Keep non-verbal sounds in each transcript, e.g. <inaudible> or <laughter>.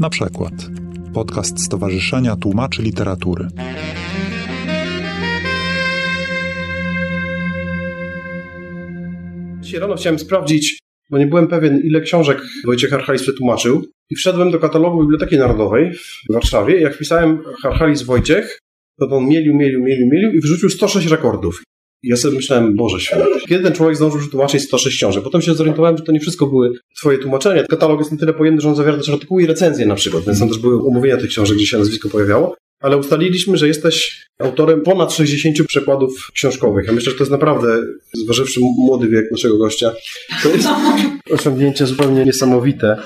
Na przykład podcast Stowarzyszenia Tłumaczy Literatury. Dzisiaj rano chciałem sprawdzić, bo nie byłem pewien, ile książek Wojciech Archalis przetłumaczył. I wszedłem do katalogu Biblioteki Narodowej w Warszawie i jak wpisałem Archalis Wojciech, to on mielił, mielił, mielił, mielił i wyrzucił 106 rekordów. Ja sobie myślałem, Boże święty, kiedy ten człowiek zdążył przetłumaczyć 106 książek? Potem się zorientowałem, że to nie wszystko były twoje tłumaczenia. Katalog jest na tyle pojemny, że on zawiera też artykuły i recenzje na przykład, więc tam też były omówienia tych książek, gdzie się nazwisko pojawiało. Ale ustaliliśmy, że jesteś autorem ponad 60 przekładów książkowych. Ja myślę, że to jest naprawdę, zważywszy młody wiek naszego gościa, to jest <laughs> osiągnięcie zupełnie niesamowite.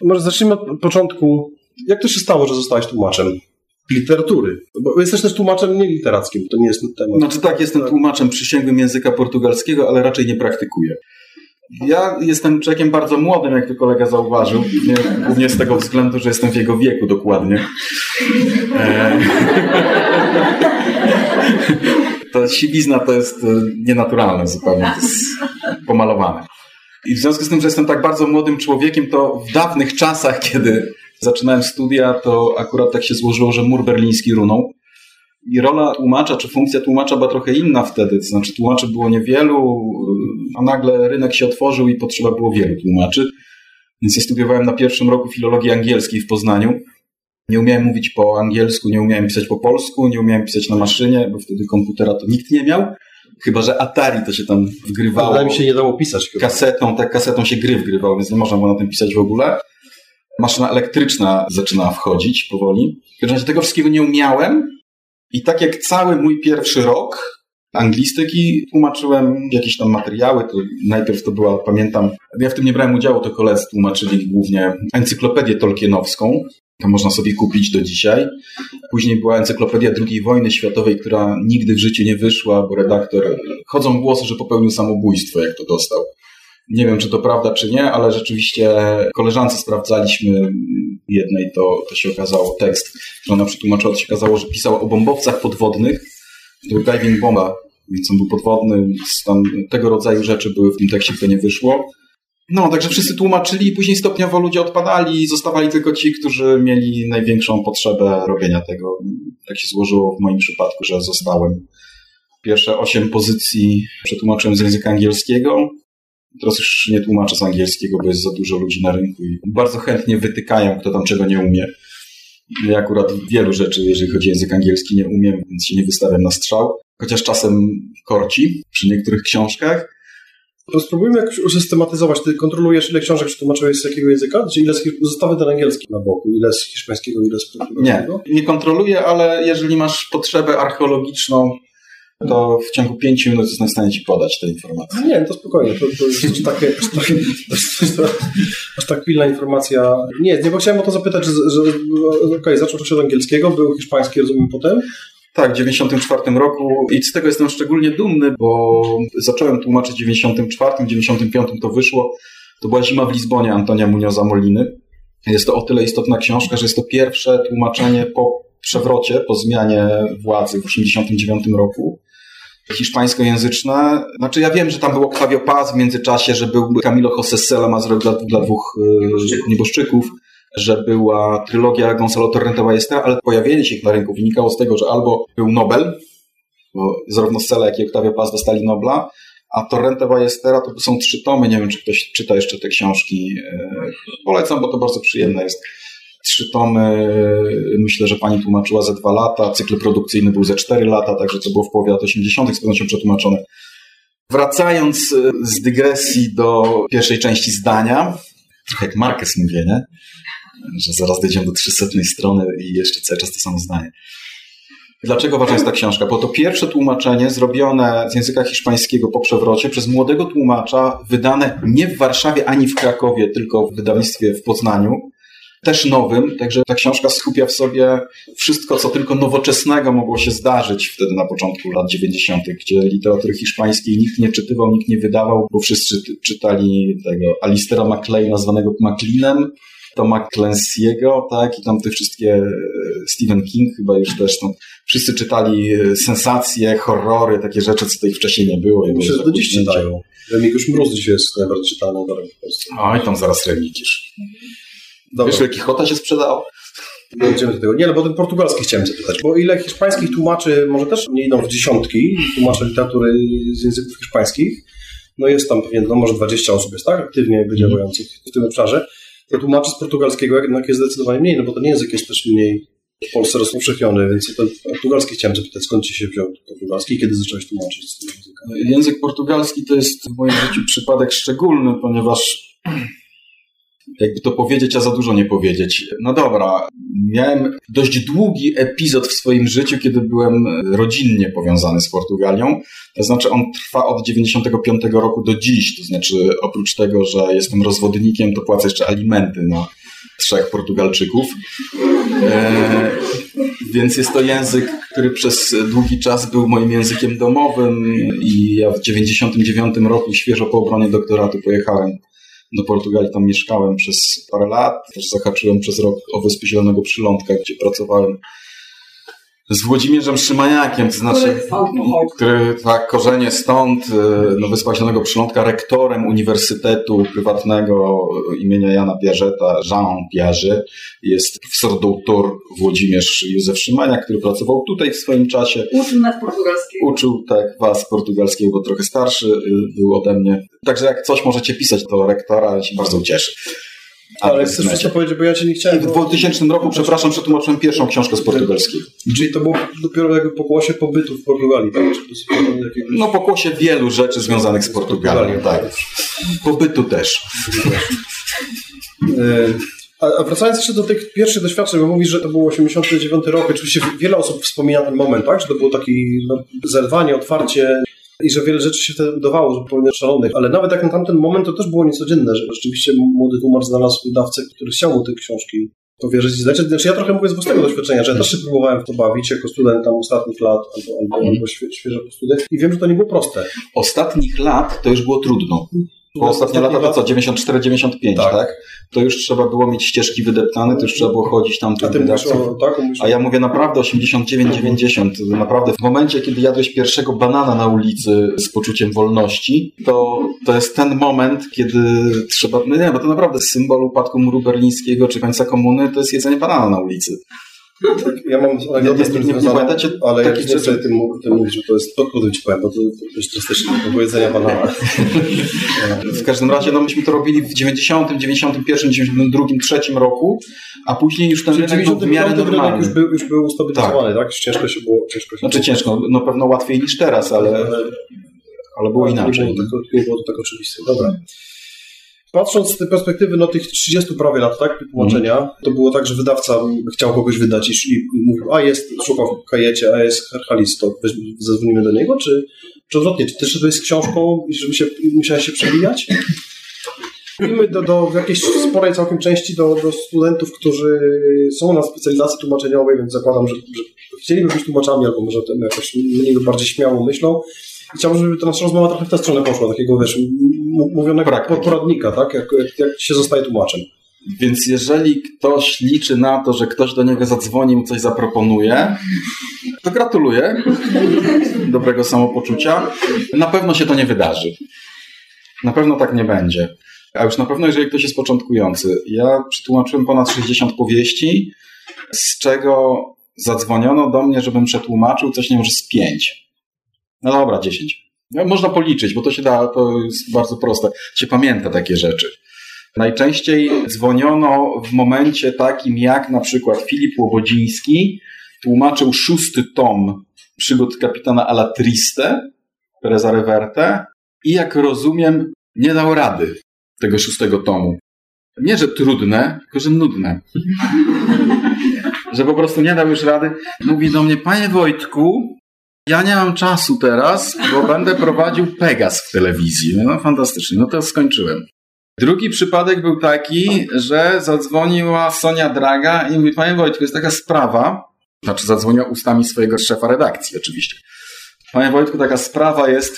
Może zacznijmy od początku. Jak to się stało, że zostałeś tłumaczem? Literatury. Bo jesteś też tłumaczem nieliterackim, to nie jest temat. Znaczy tak, jestem tłumaczem przysięgłym języka portugalskiego, ale raczej nie praktykuję. Ja jestem człowiekiem bardzo młodym, jak tu kolega zauważył, głównie z tego względu, że jestem w jego wieku dokładnie. E... <laughs> Ta siwizna to jest e, nienaturalne zupełnie, to jest pomalowane. I w związku z tym, że jestem tak bardzo młodym człowiekiem, to w dawnych czasach, <laughs> kiedy zaczynałem studia, to akurat tak się złożyło, że mur berliński runął. I rola tłumacza, czy funkcja tłumacza była trochę inna wtedy, to znaczy tłumaczy było niewielu, a nagle rynek się otworzył i potrzeba było wielu tłumaczy. Więc ja studiowałem na pierwszym roku filologii angielskiej w Poznaniu. Nie umiałem mówić po angielsku, nie umiałem pisać po polsku, nie umiałem pisać na maszynie, bo wtedy komputera to nikt nie miał. Chyba, że Atari to się tam wgrywało. Ale mi się nie dało pisać. Chyba. Kasetą, tak, kasetą się gry wgrywało, więc nie można było na tym pisać w ogóle maszyna elektryczna zaczynała wchodzić powoli. W każdym razie tego wszystkiego nie umiałem i tak jak cały mój pierwszy rok anglistyki tłumaczyłem jakieś tam materiały, to najpierw to była, pamiętam, ja w tym nie brałem udziału, to koledzy tłumaczyli głównie encyklopedię tolkienowską, to można sobie kupić do dzisiaj. Później była encyklopedia II wojny światowej, która nigdy w życiu nie wyszła, bo redaktor, chodzą głosy, że popełnił samobójstwo, jak to dostał. Nie wiem, czy to prawda, czy nie, ale rzeczywiście koleżance sprawdzaliśmy jednej, to, to się okazało tekst, że ona przetłumaczyła, to się okazało, że pisała o bombowcach podwodnych. To był diving bomba, więc on był podwodny, tam tego rodzaju rzeczy były w tym tekście, które nie wyszło. No, także wszyscy tłumaczyli i później stopniowo ludzie odpadali i zostawali tylko ci, którzy mieli największą potrzebę robienia tego. Tak się złożyło w moim przypadku, że zostałem. Pierwsze osiem pozycji przetłumaczyłem z języka angielskiego, Teraz już nie tłumaczę z angielskiego, bo jest za dużo ludzi na rynku i bardzo chętnie wytykają, kto tam czego nie umie. Ja akurat wielu rzeczy, jeżeli chodzi o język angielski, nie umiem, więc się nie wystawiam na strzał. Chociaż czasem korci przy niektórych książkach. To spróbujmy jakoś usystematyzować. Ty kontrolujesz, ile książek przetłumaczyłeś z jakiego języka? Czy ile z, zostawy ten angielski na boku? Ile z hiszpańskiego, ile z portugalskiego? Nie, nie kontroluję, ale jeżeli masz potrzebę archeologiczną, to w ciągu pięciu minut jestem w stanie Ci podać te informacje. Nie, to spokojnie. To, to jest takie, aż tak pilna informacja. Nie, nie, bo chciałem o to zapytać, że, że okej, okay, zaczął się od angielskiego, był hiszpański, rozumiem, potem? Tak, w 94 roku i z tego jestem szczególnie dumny, bo zacząłem tłumaczyć w 94, w 95 to wyszło. To była Zima w Lizbonie Antonia Munioza Moliny. Jest to o tyle istotna książka, że jest to pierwsze tłumaczenie po przewrocie, po zmianie władzy w 89 roku hiszpańskojęzyczne. Znaczy ja wiem, że tam był Octavio Paz w międzyczasie, że był Camilo José Salazar dla, dla dwóch y, nieboszczyków, że była trylogia Gonzalo Torrente Ballestera, ale pojawienie się ich na rynku wynikało z tego, że albo był Nobel, bo zarówno Sela, jak i Octavio Paz dostali Nobla, a Torrente Ballestera to są trzy tomy, nie wiem, czy ktoś czyta jeszcze te książki. Y, polecam, bo to bardzo przyjemne jest. Trzy tomy, myślę, że pani tłumaczyła ze dwa lata, cykl produkcyjny był ze cztery lata, także to było w połowie lat 80. z pewnością przetłumaczone. Wracając e, z dygresji do pierwszej części zdania, trochę jak Marquez mówię, nie? Że zaraz dojdziemy do 300 strony i jeszcze cały czas to samo zdanie. Dlaczego ważna jest ta książka? Bo to pierwsze tłumaczenie zrobione z języka hiszpańskiego po przewrocie przez młodego tłumacza, wydane nie w Warszawie ani w Krakowie, tylko w wydawnictwie w Poznaniu, też nowym, także ta książka skupia w sobie wszystko, co tylko nowoczesnego mogło się zdarzyć wtedy na początku lat 90., gdzie literatury hiszpańskiej nikt nie czytywał, nikt nie wydawał, bo wszyscy czytali tego Alistera MacLeana zwanego Macleanem, Toma Clancy'ego, tak, i tam te wszystkie e, Stephen King chyba już też, no, wszyscy czytali e, sensacje, horrory, takie rzeczy, co tutaj wcześniej nie było. Myślę, że do dziś czytają. Remigiusz Mróz dzisiaj jest najbardziej czytany na w Polsce. Oj, tam zaraz Remigiusz. Dobra. Wiesz, jaki Chota się sprzedał? Dojdziemy do tego. Nie, no bo ten portugalski chciałem zapytać. Bo ile hiszpańskich tłumaczy, może też nie idą w dziesiątki, tłumaczy literatury z języków hiszpańskich. No jest tam pewnie, no może 20 osób jest, tak? Aktywnie jakby Mhm. działających w tym obszarze. To tłumaczy z portugalskiego jednak jest zdecydowanie mniej, no bo ten język jest też mniej w Polsce rozpowszechniony, więc ten portugalski chciałem zapytać, skąd ci się wziął portugalski i kiedy zacząłeś tłumaczyć z tego języka? Język portugalski to jest w moim życiu przypadek szczególny, ponieważ jakby to powiedzieć, a za dużo nie powiedzieć. No dobra, miałem dość długi epizod w swoim życiu, kiedy byłem rodzinnie powiązany z Portugalią. To znaczy on trwa od 95 roku do dziś. To znaczy oprócz tego, że jestem rozwodnikiem, to płacę jeszcze alimenty na trzech Portugalczyków. E, więc jest to język, który przez długi czas był moim językiem domowym i ja w 99 roku świeżo po obronie doktoratu pojechałem do Portugalii, tam mieszkałem przez parę lat. Też zahaczyłem przez rok o Wyspy Zielonego Przylądka, gdzie pracowałem z Włodzimierzem Szymaniakiem, to znaczy, Który tak, korzenie stąd, y, no Wyspa Zielonego Przylądka, rektorem Uniwersytetu Prywatnego imienia Jana Piażeta, Jean Piaget, jest doktor Włodzimierz Józef Szymaniak, który pracował tutaj w swoim czasie. Uczył nas portugalskiego. Uczył tak was portugalskiego, bo trochę starszy y, był ode mnie. Także jak coś możecie pisać do rektora, ja się bardzo cieszę. Ale chcesz wszystko powiedzieć, bo ja cię nie I chciałem... w 2000 roku, przepraszam, przetłumaczyłem pierwszą książkę z portugalskiego. Czyli to było dopiero jakby po głosie pobytu w Portugalii, tak? To. No pokłosie wielu rzeczy związanych z Portugalią, tak. Pobytu też. E, A, a wracając jeszcze do tych pierwszych doświadczeń, bo mówisz, że to był 89 rok, oczywiście wiele osób wspomina ten moment, tak? Że to było takie no, zerwanie, otwarcie i że wiele rzeczy się wtedy udawało zupełnie szalonych, ale nawet jak na tamten moment to też było niecodzienne, że rzeczywiście młody tłumacz znalazł wydawcę, który chciał mu te książki powierzyć i zlecieć. Znaczy ja trochę mówię z własnego doświadczenia, że ja też się próbowałem w to bawić jako student tam ostatnich lat albo, albo, Mhm. albo świe, świeżo po studiach i wiem, że to nie było proste. Ostatnich lat to już było trudno. Bo ostatnie lata to co, 94-95, tak. Tak. To już trzeba było mieć ścieżki wydeptane, to już trzeba było chodzić tam A tych ty mówisz wydawców. o, tak? A ja mówię naprawdę 89-90. Naprawdę w momencie, kiedy jadłeś pierwszego banana na ulicy z poczuciem wolności, to, to jest ten moment, kiedy trzeba. No nie, bo to naprawdę symbol upadku muru berlińskiego czy końca komuny to jest jedzenie banana na ulicy. Ja mam Nie- anegdotę z tym związaną, pamiętacie ale jak nie chcę tym, tym mówić, że to jest, to potem ci powiem, bo to, to jest drastycznie, do powiedzenia banana. <laughs> W każdym razie no, myśmy to robili w 90, 91, 92, 3 roku, a później już ten Czyli rynek był w 95 miarę rynek normalny. już był, już był ustabilizowany, tak? Ciężko się było, ciężko się Znaczy było. ciężko, no pewno łatwiej niż teraz, ale, ale było inaczej. Nie było, tak, nie było to tak oczywiste. Dobra. Patrząc z tej perspektywy no, tych 30 prawie lat, tak, tłumaczenia, to było tak, że wydawca chciał kogoś wydać i, i mówił, a jest, szukał w kajecie, a jest Herhalis, to weź- zadzwonimy do niego, czy, czy odwrotnie, czy też szedłeś z książką i żeby się, musiałeś się przebijać? Mówimy do, do w jakiejś sporej całkiem części do, do studentów, którzy są na specjalizacji tłumaczeniowej, więc zakładam, że, że chcieliby być tłumaczami, albo może tym jakoś mniej lub bardziej śmiało myślą. Chciałbym, żeby ta nasza rozmowa trochę w tę stronę poszła, takiego wiesz, mówionego Praktyki. poradnika, tak? Jak, jak, się zostaje tłumaczem. Więc jeżeli ktoś liczy na to, że ktoś do niego zadzwoni, mu coś zaproponuje, to gratuluję. Dobrego samopoczucia. Na pewno się to nie wydarzy. Na pewno tak nie będzie. A już na pewno, jeżeli ktoś jest początkujący. Ja przetłumaczyłem ponad 60 powieści, z czego zadzwoniono do mnie, żebym przetłumaczył coś nie może z 5. No dobra, 10. No, można policzyć, bo to się da, to jest bardzo proste. Się pamięta takie rzeczy. Najczęściej dzwoniono w momencie takim, jak na przykład Filip Łobodziński tłumaczył szósty tom przygód kapitana Alatriste, Pereza Reverte i jak rozumiem, nie dał rady tego szóstego tomu. Nie, że trudne, tylko że nudne. <laughs> że po prostu nie dał już rady. Mówi do mnie, panie Wojtku, ja nie mam czasu teraz, bo będę prowadził Pegas w telewizji. No fantastycznie, no to skończyłem. Drugi przypadek był taki, że zadzwoniła Sonia Draga i mówi, panie Wojtku, jest taka sprawa, znaczy zadzwoniła ustami swojego szefa redakcji oczywiście. Panie Wojtku, taka sprawa jest,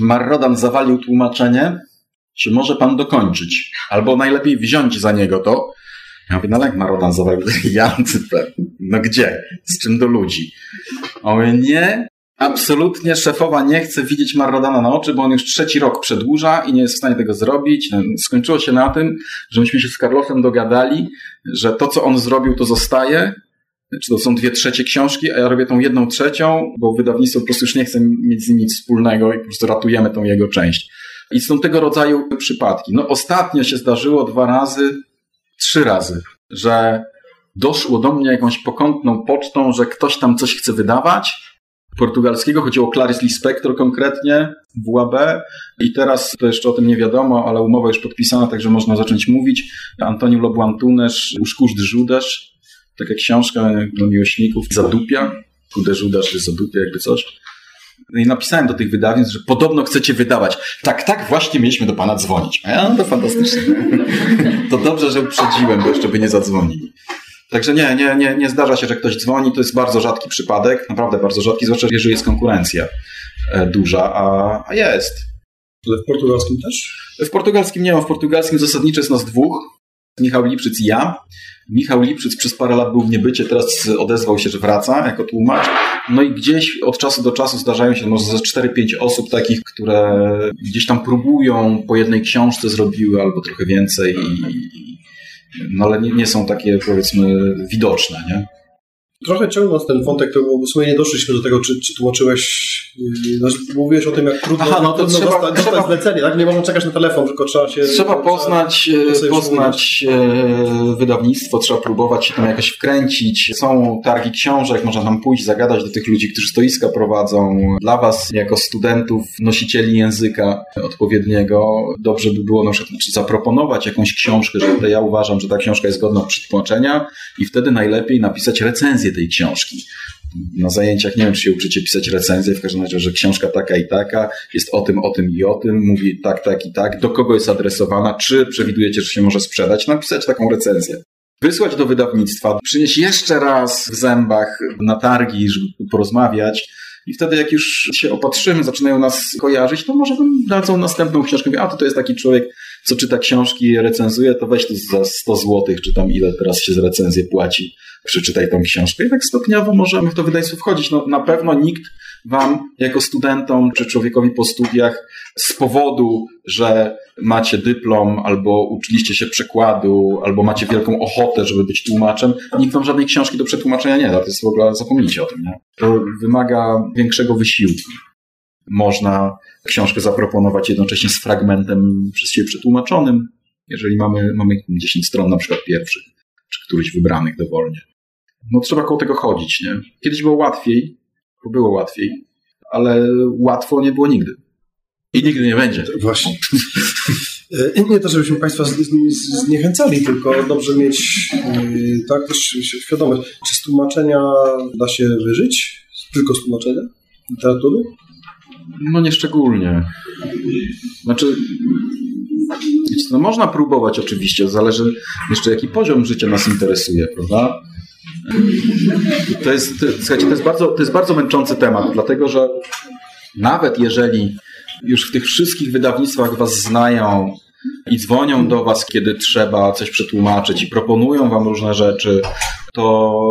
Marrodan zawalił tłumaczenie, czy może pan dokończyć? Albo najlepiej wziąć za niego to. Ja mówię, no jak zawalił? <laughs> Ja, no gdzie? Z czym do ludzi? A nie, Absolutnie szefowa nie chce widzieć Marrodana na oczy, bo on już trzeci rok przedłuża i nie jest w stanie tego zrobić. Skończyło się na tym, że myśmy się z Carlosem dogadali, że to, co on zrobił, to zostaje. Czy to są dwie trzecie książki, a ja robię tą jedną trzecią, bo wydawnictwo po prostu już nie chce mieć z nim nic wspólnego i po prostu ratujemy tą jego część. I są tego rodzaju przypadki. No ostatnio się zdarzyło dwa razy, trzy razy, że doszło do mnie jakąś pokątną pocztą, że ktoś tam coś chce wydawać, portugalskiego, chodziło o Clarice Lispector konkretnie, WAB i teraz to jeszcze o tym nie wiadomo, ale umowa już podpisana, także można zacząć mówić. Antonio Lobo Antunes, Uszkurz Żudesz, taka książka do miłośników, Zadupia, Kude Żudasz, Zadupia, jakby coś. No i napisałem do tych wydawnictw, że podobno chcecie wydawać. Tak, tak, właśnie mieliśmy do pana dzwonić. A ja, no to fantastycznie. To dobrze, że uprzedziłem, bo jeszcze by nie zadzwonili. Także nie, nie, nie, nie zdarza się, że ktoś dzwoni. To jest bardzo rzadki przypadek, naprawdę bardzo rzadki, zwłaszcza jeżeli jest konkurencja e, duża, a, a jest. Ale w portugalskim też? W portugalskim nie ma. W portugalskim zasadniczo jest nas dwóch. Michał Lipszyc i ja. Michał Lipszyc przez parę lat był w niebycie, teraz odezwał się, że wraca jako tłumacz. No i gdzieś od czasu do czasu zdarzają się może ze 4-5 osób takich, które gdzieś tam próbują, po jednej książce zrobiły albo trochę więcej i, no ale nie, nie są takie powiedzmy widoczne, nie? Trochę ciągnąc ten wątek, to w sumie nie doszliśmy do tego, czy, czy tłumaczyłeś, yy, no, mówiłeś o tym, jak trudno, Aha, no to trudno trzeba, dostać, trzeba, zlecenie, tak? Nie można czekać na telefon, tylko trzeba się... Trzeba poznać, trzeba poznać e, wydawnictwo, trzeba próbować się tam jakoś wkręcić. Są targi książek, można tam pójść, zagadać do tych ludzi, którzy stoiska prowadzą. Dla was, jako studentów, nosicieli języka odpowiedniego, dobrze by było na przykład zaproponować jakąś książkę, że ja uważam, że ta książka jest godna przetłumaczenia i wtedy najlepiej napisać recenzję tej książki. Na zajęciach nie wiem, czy się uczycie pisać recenzję, w każdym razie, że książka taka i taka jest o tym, o tym i o tym, mówi tak, tak i tak, do kogo jest adresowana, czy przewidujecie, że się może sprzedać, napisać taką recenzję. Wysłać do wydawnictwa, przynieść jeszcze raz w zębach na targi, żeby porozmawiać, i wtedy, jak już się opatrzymy, zaczynają nas kojarzyć, to może dadzą następną książkę. A to, to jest taki człowiek, co czyta książki, recenzuje, to weź tu za 100 złotych, czy tam ile teraz się z recenzję płaci, przeczytaj tą książkę. I tak stopniowo możemy w to wydawnictwo wchodzić. No, na pewno nikt wam, jako studentom, czy człowiekowi po studiach, z powodu, że macie dyplom, albo uczyliście się przekładu, albo macie wielką ochotę, żeby być tłumaczem, nikt wam żadnej książki do przetłumaczenia nie da. To jest w ogóle, zapomnijcie o tym, nie? To wymaga większego wysiłku. Można książkę zaproponować jednocześnie z fragmentem przez ciebie przetłumaczonym, jeżeli mamy, mamy 10 stron na przykład pierwszych, czy któryś wybranych dowolnie. No trzeba koło tego chodzić, nie? Kiedyś było łatwiej, bo było łatwiej, ale łatwo nie było nigdy. I nigdy nie będzie. Właśnie. E, nie to, żebyśmy Państwa zniechęcali, tylko dobrze mieć e, tak też świadomość. Czy z tłumaczenia da się wyżyć? Tylko z tłumaczenia literatury? No nieszczególnie. Znaczy, no można próbować oczywiście, zależy jeszcze jaki poziom życia nas interesuje, prawda? To jest, słuchajcie, to jest, bardzo, to jest bardzo męczący temat, dlatego że nawet jeżeli już w tych wszystkich wydawnictwach was znają i dzwonią do was, kiedy trzeba coś przetłumaczyć i proponują wam różne rzeczy, to,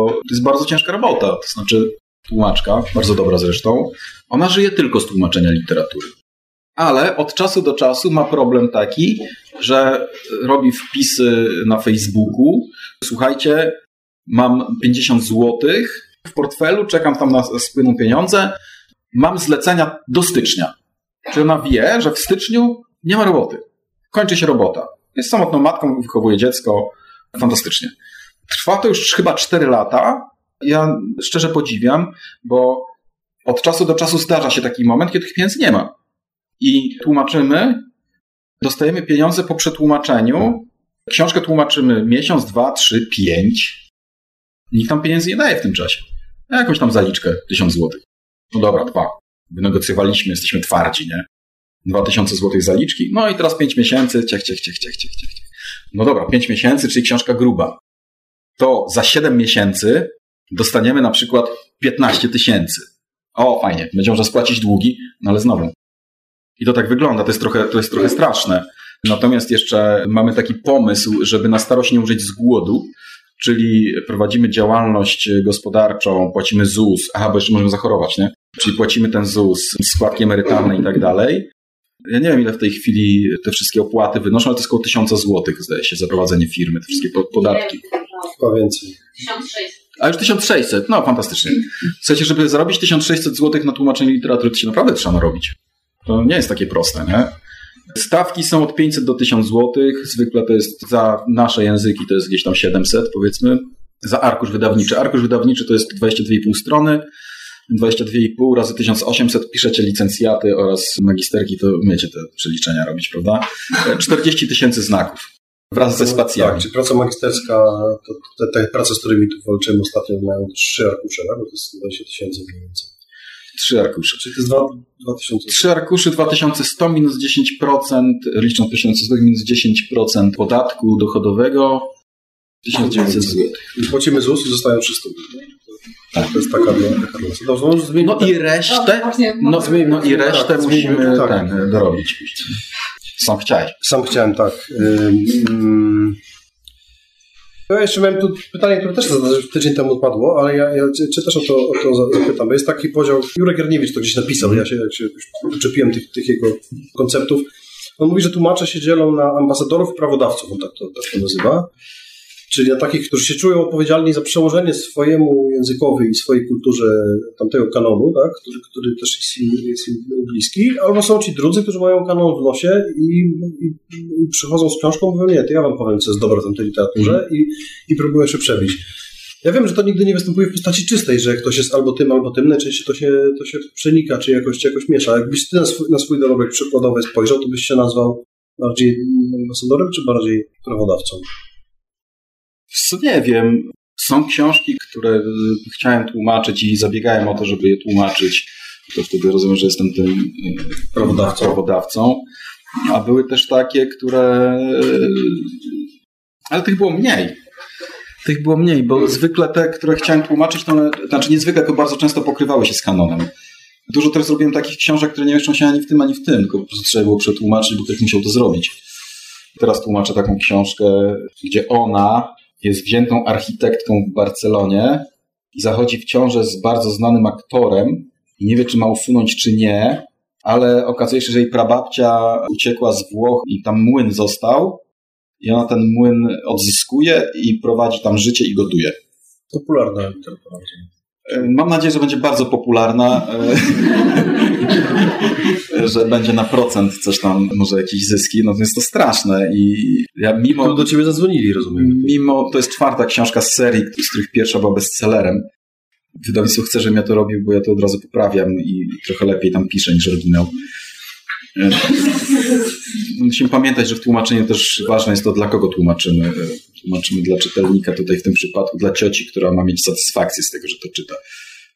to jest bardzo ciężka robota. To znaczy, tłumaczka, bardzo dobra zresztą, ona żyje tylko z tłumaczenia literatury. Ale od czasu do czasu ma problem taki, że robi wpisy na Facebooku. Słuchajcie, mam 50 zł w portfelu, czekam tam na spłyną pieniądze, mam zlecenia do stycznia. Czy ona wie, że w styczniu nie ma roboty. Kończy się robota. Jest samotną matką, wychowuje dziecko. Fantastycznie. Trwa to już chyba 4 lata. Ja szczerze podziwiam, bo od czasu do czasu zdarza się taki moment, kiedy tych pieniędzy nie ma. I tłumaczymy, dostajemy pieniądze po przetłumaczeniu. Książkę tłumaczymy miesiąc, dwa, trzy, pięć. Nikt tam pieniędzy nie daje w tym czasie. Jakąś tam zaliczkę, tysiąc złotych. No dobra, dwa wynegocjowaliśmy, jesteśmy twardzi, nie? 2000 złotych zaliczki, no i teraz 5 miesięcy, ciech, ciech, ciech, ciech, ciech, ciech. No dobra, 5 miesięcy, czyli książka gruba. To za 7 miesięcy dostaniemy na przykład 15 tysięcy. O, fajnie, będzie można spłacić długi, no ale znowu. I to tak wygląda, to jest trochę, to jest trochę straszne. Natomiast jeszcze mamy taki pomysł, żeby na starość nie umrzeć z głodu, czyli prowadzimy działalność gospodarczą, płacimy ZUS, aha, bo jeszcze możemy zachorować, nie? Czyli płacimy ten ZUS, składki emerytalne i tak dalej. Ja nie wiem, ile w tej chwili te wszystkie opłaty wynoszą, ale to jest około 1000 złotych, zdaje się, za prowadzenie firmy, te wszystkie po- podatki. Chyba więcej. 1600. A już 1600, no fantastycznie. Słuchajcie, żeby zarobić 1600 złotych na tłumaczenie literatury, to się naprawdę trzeba narobić. To nie jest takie proste, nie? Stawki są od 500 do 1000 złotych. Zwykle to jest za nasze języki, to jest gdzieś tam 700 powiedzmy. Za arkusz wydawniczy. Arkusz wydawniczy to jest 22,5 strony. 22,5 razy 1800 piszecie licencjaty oraz magisterki, to umiecie te przeliczenia robić, prawda? 40 tysięcy znaków wraz ze spacjami. Tak, czyli praca magisterska, to te, te prace, z którymi tu walczyłem ostatnio, mają trzy arkusze, tak? Bo to jest 20 tysięcy mniej więcej. Trzy arkusze. Czyli to jest dwa- 2000. Trzy arkusze 2100 minus 10%, licząc 1000 zł minus 10% podatku dochodowego 1900 zł. I Płacimy ZUS i zostają 300. Tak, to jest taka Dobrze, może zmienić. No i resztę, Właśnie, no, no i resztę Tak, musimy tak. ten, dorobić. Sam chciałeś. Sam chciałem, tak. Ja jeszcze miałem tu pytanie, które też tydzień temu odpadło, ale ja, ja cię, też o to, o to za- zapytam, jest taki podział, Jurek Jarniewicz to gdzieś napisał, ja się, jak się jakoś wyczepiłem tych, tych jego konceptów. On mówi, że tłumacze się dzielą na ambasadorów i prawodawców, on tak to, tak to nazywa. Czyli na takich, którzy się czują odpowiedzialni za przełożenie swojemu językowi i swojej kulturze tamtego kanonu, tak? który, który też jest im, jest im bliski, albo są ci drudzy, którzy mają kanon w nosie i, i, i przychodzą z książką mówią, nie, to ja wam powiem, co jest dobre w tej literaturze i, i próbują się przebić. Ja wiem, że to nigdy nie występuje w postaci czystej, że ktoś jest albo tym, albo tym, najczęściej to się, to się przenika, czy jakoś, czy jakoś miesza. Jakbyś ty na swój, na swój dorobek przykładowy spojrzał, to byś się nazwał bardziej ambasadorem, czy bardziej prawodawcą? Nie wiem. Są książki, które y, chciałem tłumaczyć i zabiegałem o to, żeby je tłumaczyć. To wtedy rozumiem, że jestem tym y, Prawodawcą. prawodawcą. A były też takie, które. y, Ale tych było mniej. Tych było mniej, bo zwykle te, które chciałem tłumaczyć, to one, znaczy niezwykle, tylko bardzo często pokrywały się z kanonem. Dużo teraz zrobiłem takich książek, które nie mieszczą się ani w tym, ani w tym, tylko po prostu trzeba było przetłumaczyć, bo ktoś musiał to zrobić. Teraz tłumaczę taką książkę, gdzie ona jest wziętą architektką w Barcelonie i zachodzi w ciążę z bardzo znanym aktorem i nie wie, czy ma usunąć, czy nie, ale okazuje się, że jej prababcia uciekła z Włoch i tam młyn został i ona ten młyn odzyskuje i prowadzi tam życie i gotuje. Popularna literatura. E, Mam nadzieję, że będzie bardzo popularna, e, <laughs> że będzie na procent coś tam, może jakieś zyski, no to jest to straszne i ja mimo, do ciebie zadzwonili, rozumiem. mimo, to jest czwarta książka z serii, z których pierwsza była bestsellerem. Wydawnictwo chce, żebym ja to robił, bo ja to od razu poprawiam i, i trochę lepiej tam piszę niż oryginał. Musimy pamiętać, że w tłumaczeniu też ważne jest to, dla kogo tłumaczymy. E, Tłumaczymy dla czytelnika, tutaj w tym przypadku dla cioci, która ma mieć satysfakcję z tego, że to czyta.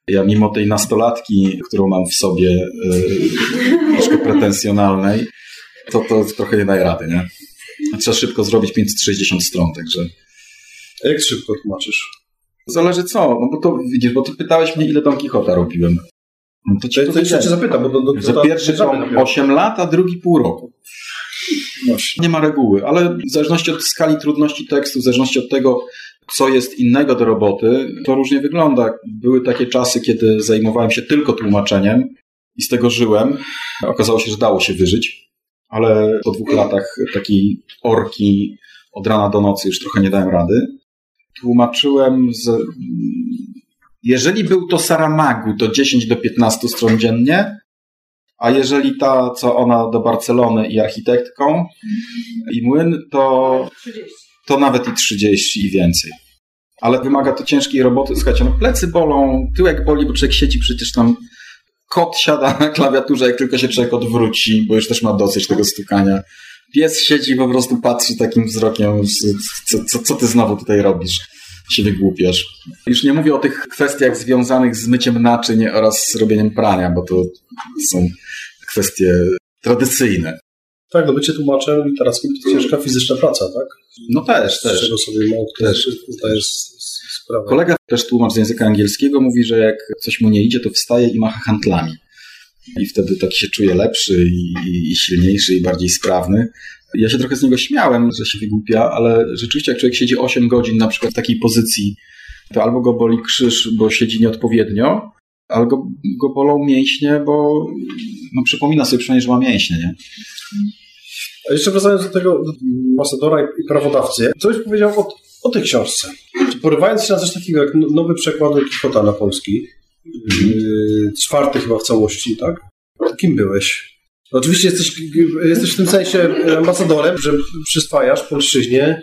Ja mimo tej nastolatki, którą mam w sobie, e, troszkę pretensjonalnej, to, to trochę nie daje rady, nie? Trzeba szybko zrobić 560 stron, także... A jak szybko tłumaczysz? Zależy co, no bo to widzisz, bo ty pytałeś mnie, ile Don Quixota robiłem. No to ci To, to jeszcze cię zapytam, bo do, do, Za pierwszy tom 8 lat, a drugi pół roku. Nie ma reguły, ale w zależności od skali trudności tekstu, w zależności od tego, co jest innego do roboty, to różnie wygląda. Były takie czasy, kiedy zajmowałem się tylko tłumaczeniem i z tego żyłem. Okazało się, że dało się wyżyć, ale po dwóch latach takiej orki od rana do nocy już trochę nie dałem rady. Tłumaczyłem z... Jeżeli był to Saramagu, to 10 do 15 stron dziennie, a jeżeli ta, co ona do Barcelony i architektką i młyn, to, 30. to nawet i 30 i więcej. Ale wymaga to ciężkiej roboty. Słuchajcie, no plecy bolą, tyłek boli, bo człowiek siedzi przecież tam. Kot siada na klawiaturze, jak tylko się człowiek odwróci, bo już też ma dosyć tego stukania. Pies siedzi, po prostu patrzy takim wzrokiem, co, co, co ty znowu tutaj robisz? Się wygłupiasz. Już nie mówię o tych kwestiach związanych z myciem naczyń oraz robieniem prania, bo to są kwestie tradycyjne. Tak, no bycie tłumaczem literackim to jest ciężka fizyczna praca, tak? No też, Z też. czego sobie mało kto Też. zdaje s- s- sprawę. Kolega, też tłumacz z języka angielskiego, mówi, że jak coś mu nie idzie, to wstaje i macha handlami. I wtedy taki się czuje lepszy i, i, i silniejszy i bardziej sprawny. Ja się trochę z niego śmiałem, że się wygłupia, ale rzeczywiście jak człowiek siedzi 8 godzin na przykład w takiej pozycji, to albo go boli krzyż, bo siedzi nieodpowiednio, albo go bolą mięśnie, bo no, przypomina sobie przynajmniej, że ma mięśnie, nie? A jeszcze wracając do tego do ambasadora i prawodawcy, co byś powiedział o, o tej książce? Porywając się na coś takiego jak no- nowy przekład Quixota na polski, yy, czwarty chyba w całości, tak? Kim byłeś? Oczywiście jesteś, jesteś w tym sensie ambasadorem, że przyswajasz polszczyźnie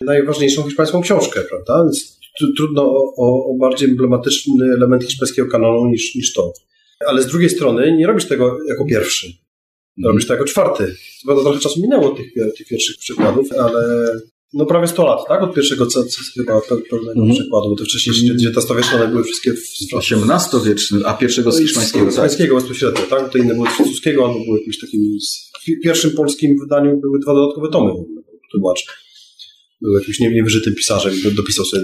najważniejszą hiszpańską książkę, prawda? Więc tr- trudno o, o, o bardziej emblematyczny element hiszpańskiego kanonu niż, niż to. Ale z drugiej strony nie robisz tego jako pierwszy. Robisz to jako czwarty. Chyba trochę czasu minęło tych, tych pierwszych przykładów, ale no prawie 100 lat, tak? Od pierwszego co, co, chyba pe- pełnego Mhm. przykładu, bo te wcześniejsze XIX-wieczne one były wszystkie w, XVIII-wieczny, a pierwszego z hiszpańskiego, z tak? hiszpańskiego bezpośrednio, tak? To inne były z francuskiego, albo były jakimś takim... W pierwszym polskim wydaniu były dwa dodatkowe tomy w ogóle, tłumacz. Był jakimś nie- niewyżytym pisarzem, do- dopisał sobie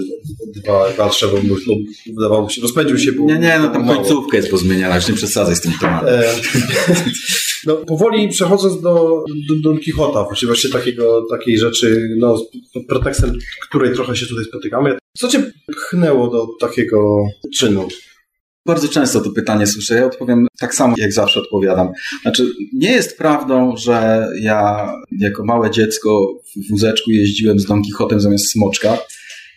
dwa dalsze, bo, bo wydawało mu się, rozpędził się, bo... Nie, nie, no tam mało. końcówka jest pozmieniana, już nie przesadzaj z tym tematem. E, <laughs> No, powoli przechodząc do, do Don Quixota, właściwie właśnie takiego, takiej rzeczy, no, pod pretekstem której trochę się tutaj spotykamy. Co cię pchnęło do takiego czynu? Bardzo często to pytanie słyszę. Ja odpowiem tak samo, jak zawsze odpowiadam. Znaczy, nie jest prawdą, że ja jako małe dziecko w wózeczku jeździłem z Don Quixotem zamiast Smoczka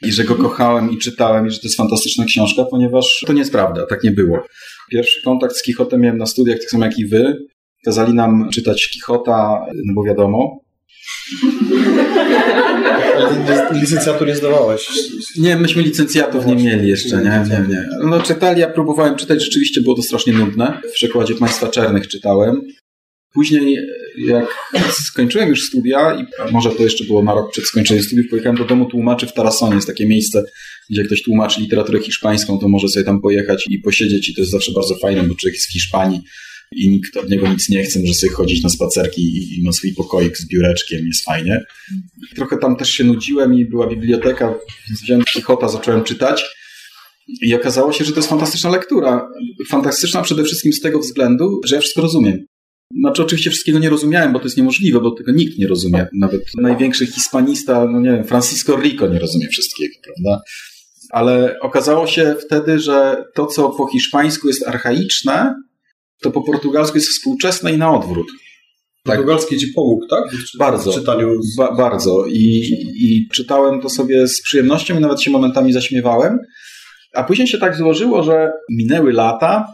i że go kochałem i czytałem i że to jest fantastyczna książka, ponieważ to nie jest prawda, tak nie było. Pierwszy kontakt z Quixotem miałem na studiach, tak samo jak i wy. Kazali nam czytać Quixota, no bo wiadomo. Ale licencjatu nie zdawałeś. Nie, myśmy licencjatów nie mieli jeszcze, nie, nie, nie. No czytali, ja próbowałem czytać, rzeczywiście było to strasznie nudne. W przekładzie Państwa Czernych czytałem. Później, jak skończyłem już studia, i może to jeszcze było na rok przed skończeniem studiów, pojechałem do domu tłumaczy w Tarasonie. Jest takie miejsce, gdzie ktoś tłumaczy literaturę hiszpańską, to może sobie tam pojechać i posiedzieć i to jest zawsze bardzo fajne, bo człowiek jest w Hiszpanii i nikt od niego nic nie chce, może sobie chodzić na spacerki i, i ma swój pokoik z biureczkiem, jest fajnie. Trochę tam też się nudziłem i była biblioteka, więc wziąłem Quixota, zacząłem czytać. I okazało się, że to jest fantastyczna lektura. Fantastyczna przede wszystkim z tego względu, że ja wszystko rozumiem. Znaczy, oczywiście wszystkiego nie rozumiałem, bo to jest niemożliwe, bo tego nikt nie rozumie. Nawet największy hispanista, no nie wiem, Francisco Rico nie rozumie wszystkiego, prawda? Ale okazało się wtedy, że to, co po hiszpańsku jest archaiczne, to po portugalsku jest współczesne i na odwrót. Tak. Portugalski ci pomógł, tak? Czy- Bardzo. W czytaniu. z- Ba- bardzo. I, I czytałem to sobie z przyjemnością i nawet się momentami zaśmiewałem. A później się tak złożyło, że minęły lata.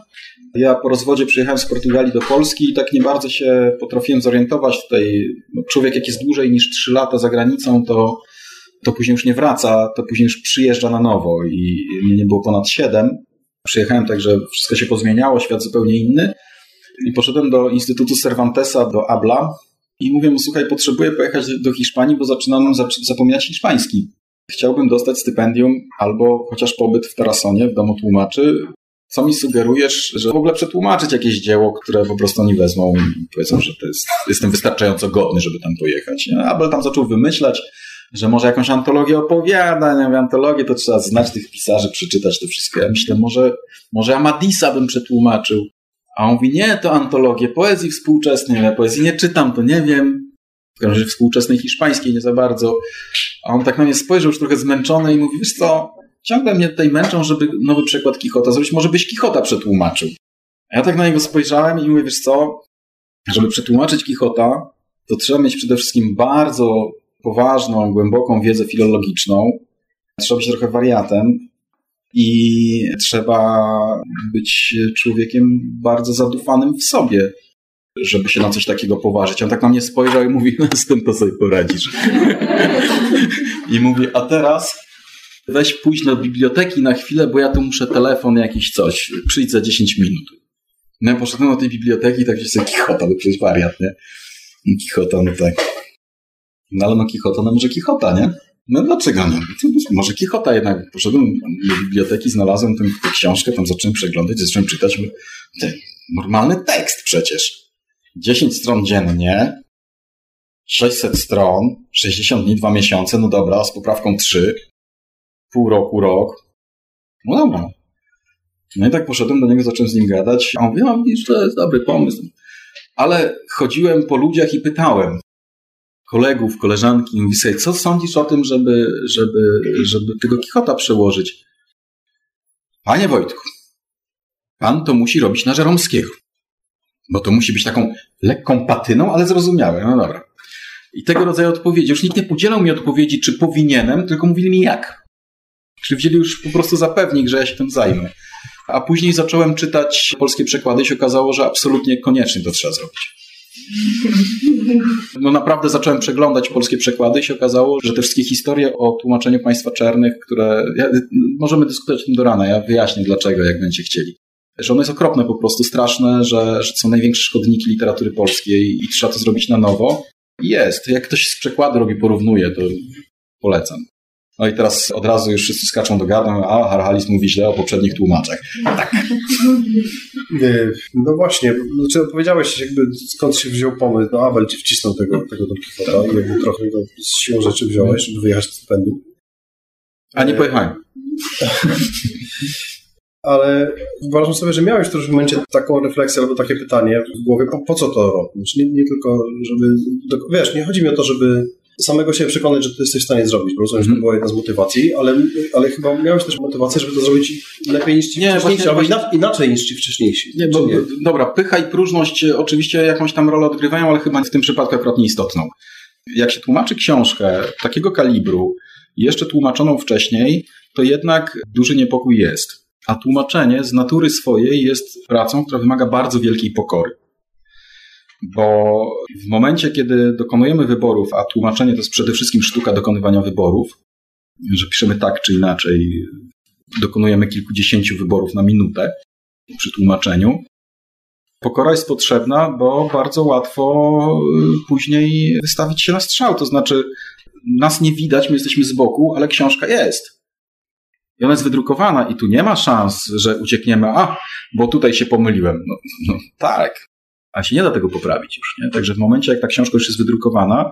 Ja po rozwodzie przyjechałem z Portugalii do Polski i tak nie bardzo się potrafiłem zorientować tutaj. No, człowiek, jak jest dłużej niż 3 lata za granicą, to, to później już nie wraca, to później już przyjeżdża na nowo. I mnie nie było ponad 7. Przyjechałem tak, że wszystko się pozmieniało, świat zupełnie inny. I poszedłem do Instytutu Cervantesa, do ABLA, i mówię mu, słuchaj, potrzebuję pojechać do Hiszpanii, bo zaczynam zac- zapominać hiszpański. Chciałbym dostać stypendium albo chociaż pobyt w Tarasonie, w domu tłumaczy. Co mi sugerujesz, że w ogóle przetłumaczyć jakieś dzieło, które po prostu oni wezmą i powiedzą, że jest, jestem wystarczająco godny, żeby tam pojechać. Abel tam zaczął wymyślać, że może jakąś antologię opowiadań, ja mówię, antologię to trzeba znać tych pisarzy, przeczytać to wszystko. Ja myślę, może, może Amadisa bym przetłumaczył. A on mówi, nie, to antologie poezji współczesnej, ja poezji nie czytam, to nie wiem. W każdym razie współczesnej hiszpańskiej nie za bardzo. A on tak na mnie spojrzał już trochę zmęczony i mówi, wiesz co, ciągle mnie tutaj męczą, żeby nowy przekład Kichota zrobić, może byś Kichota przetłumaczył. A ja tak na niego spojrzałem i mówię, wiesz co, żeby przetłumaczyć Kichota, to trzeba mieć przede wszystkim bardzo poważną, głęboką wiedzę filologiczną. Trzeba być trochę wariatem i trzeba być człowiekiem bardzo zadufanym w sobie, żeby się na coś takiego poważyć. On tak na mnie spojrzał i mówi, no z tym to sobie poradzisz. <laughs> I mówi, a teraz weź pójść do biblioteki na chwilę, bo ja tu muszę telefon jakiś coś, przyjdź za 10 minut. No ja poszedłem do tej biblioteki i tak gdzieś sobie Kichota, no przecież wariat, nie? Kichota, no tak. No ale no Kichota, no może Kichota, nie? No dlaczego nie? Może Kichota jednak. Poszedłem do biblioteki, znalazłem tę, tę książkę, tam zacząłem przeglądać, zacząłem czytać. Mówię, normalny tekst przecież. 10 stron dziennie, 600 stron, 60 dni, 2 miesiące, no dobra, z poprawką 3, pół roku, rok. No dobra. No i tak poszedłem do niego, zacząłem z nim gadać, a on mówi, widzisz, to jest dobry pomysł. Ale chodziłem po ludziach i pytałem, kolegów, koleżanki i mówi sobie, co sądzisz o tym, żeby, żeby, żeby tego Kichota przełożyć? Panie Wojtku, pan to musi robić na Żeromskiego. Bo to musi być taką lekką patyną, ale zrozumiałe. No dobra. I tego rodzaju odpowiedzi. Już nikt nie udzielał mi odpowiedzi, czy powinienem, tylko mówili mi jak. Czyli wzięli już po prostu za pewnik, że ja się tym zajmę. A później zacząłem czytać polskie przekłady i się okazało, że absolutnie koniecznie to trzeba zrobić. <laughs> No naprawdę zacząłem przeglądać polskie przekłady i się okazało, że te wszystkie historie o tłumaczeniu państwa czernych, które... Ja, możemy dyskutować o tym do rana, ja wyjaśnię dlaczego, jak będziecie chcieli. Że ono jest okropne, po prostu straszne, że, że są największe szkodniki literatury polskiej i trzeba to zrobić na nowo. Jest. Jak ktoś z przekładu robi, porównuje, to polecam. No i teraz od razu już wszyscy skaczą do garna, a Harhalis mówi źle o poprzednich tłumaczach. Tak. No właśnie, znaczy powiedziałeś jakby skąd się wziął pomysł, no Abel ci wcisnął tego, tego Don Quixota i jakby trochę go z siłą rzeczy wziąłeś, żeby wyjechać z stypendium. A nie pojechałem. <laughs> Ale wyobrażam sobie, że miałeś w którymś momencie taką refleksję albo takie pytanie w głowie, po, po co to robić? Nie, nie tylko, żeby, wiesz, nie chodzi mi o to, żeby samego siebie przekonać, że to jesteś w stanie zrobić, bo rozumiem, że to była jedna z motywacji, ale, ale chyba miałeś też motywację, żeby to zrobić lepiej niż ci Nie, wcześniejsi, albo właśnie- ina- inaczej niż ci wcześniejsi. Nie, bo, Dobra, pycha i próżność e, oczywiście jakąś tam rolę odgrywają, ale chyba w tym przypadku akurat nieistotną. Jak się tłumaczy książkę takiego kalibru, jeszcze tłumaczoną wcześniej, to jednak duży niepokój jest. A tłumaczenie z natury swojej jest pracą, która wymaga bardzo wielkiej pokory. Bo w momencie, kiedy dokonujemy wyborów, a tłumaczenie to jest przede wszystkim sztuka dokonywania wyborów, że piszemy tak czy inaczej, dokonujemy kilkudziesięciu wyborów na minutę przy tłumaczeniu, Pokora jest potrzebna, bo bardzo łatwo y, później wystawić się na strzał. To znaczy, nas nie widać, my jesteśmy z boku, ale książka jest. I ona jest wydrukowana, i tu nie ma szans, że uciekniemy, a, bo tutaj się pomyliłem. No, no tak, a się nie da tego poprawić już. Nie? Także w momencie, jak ta książka już jest wydrukowana,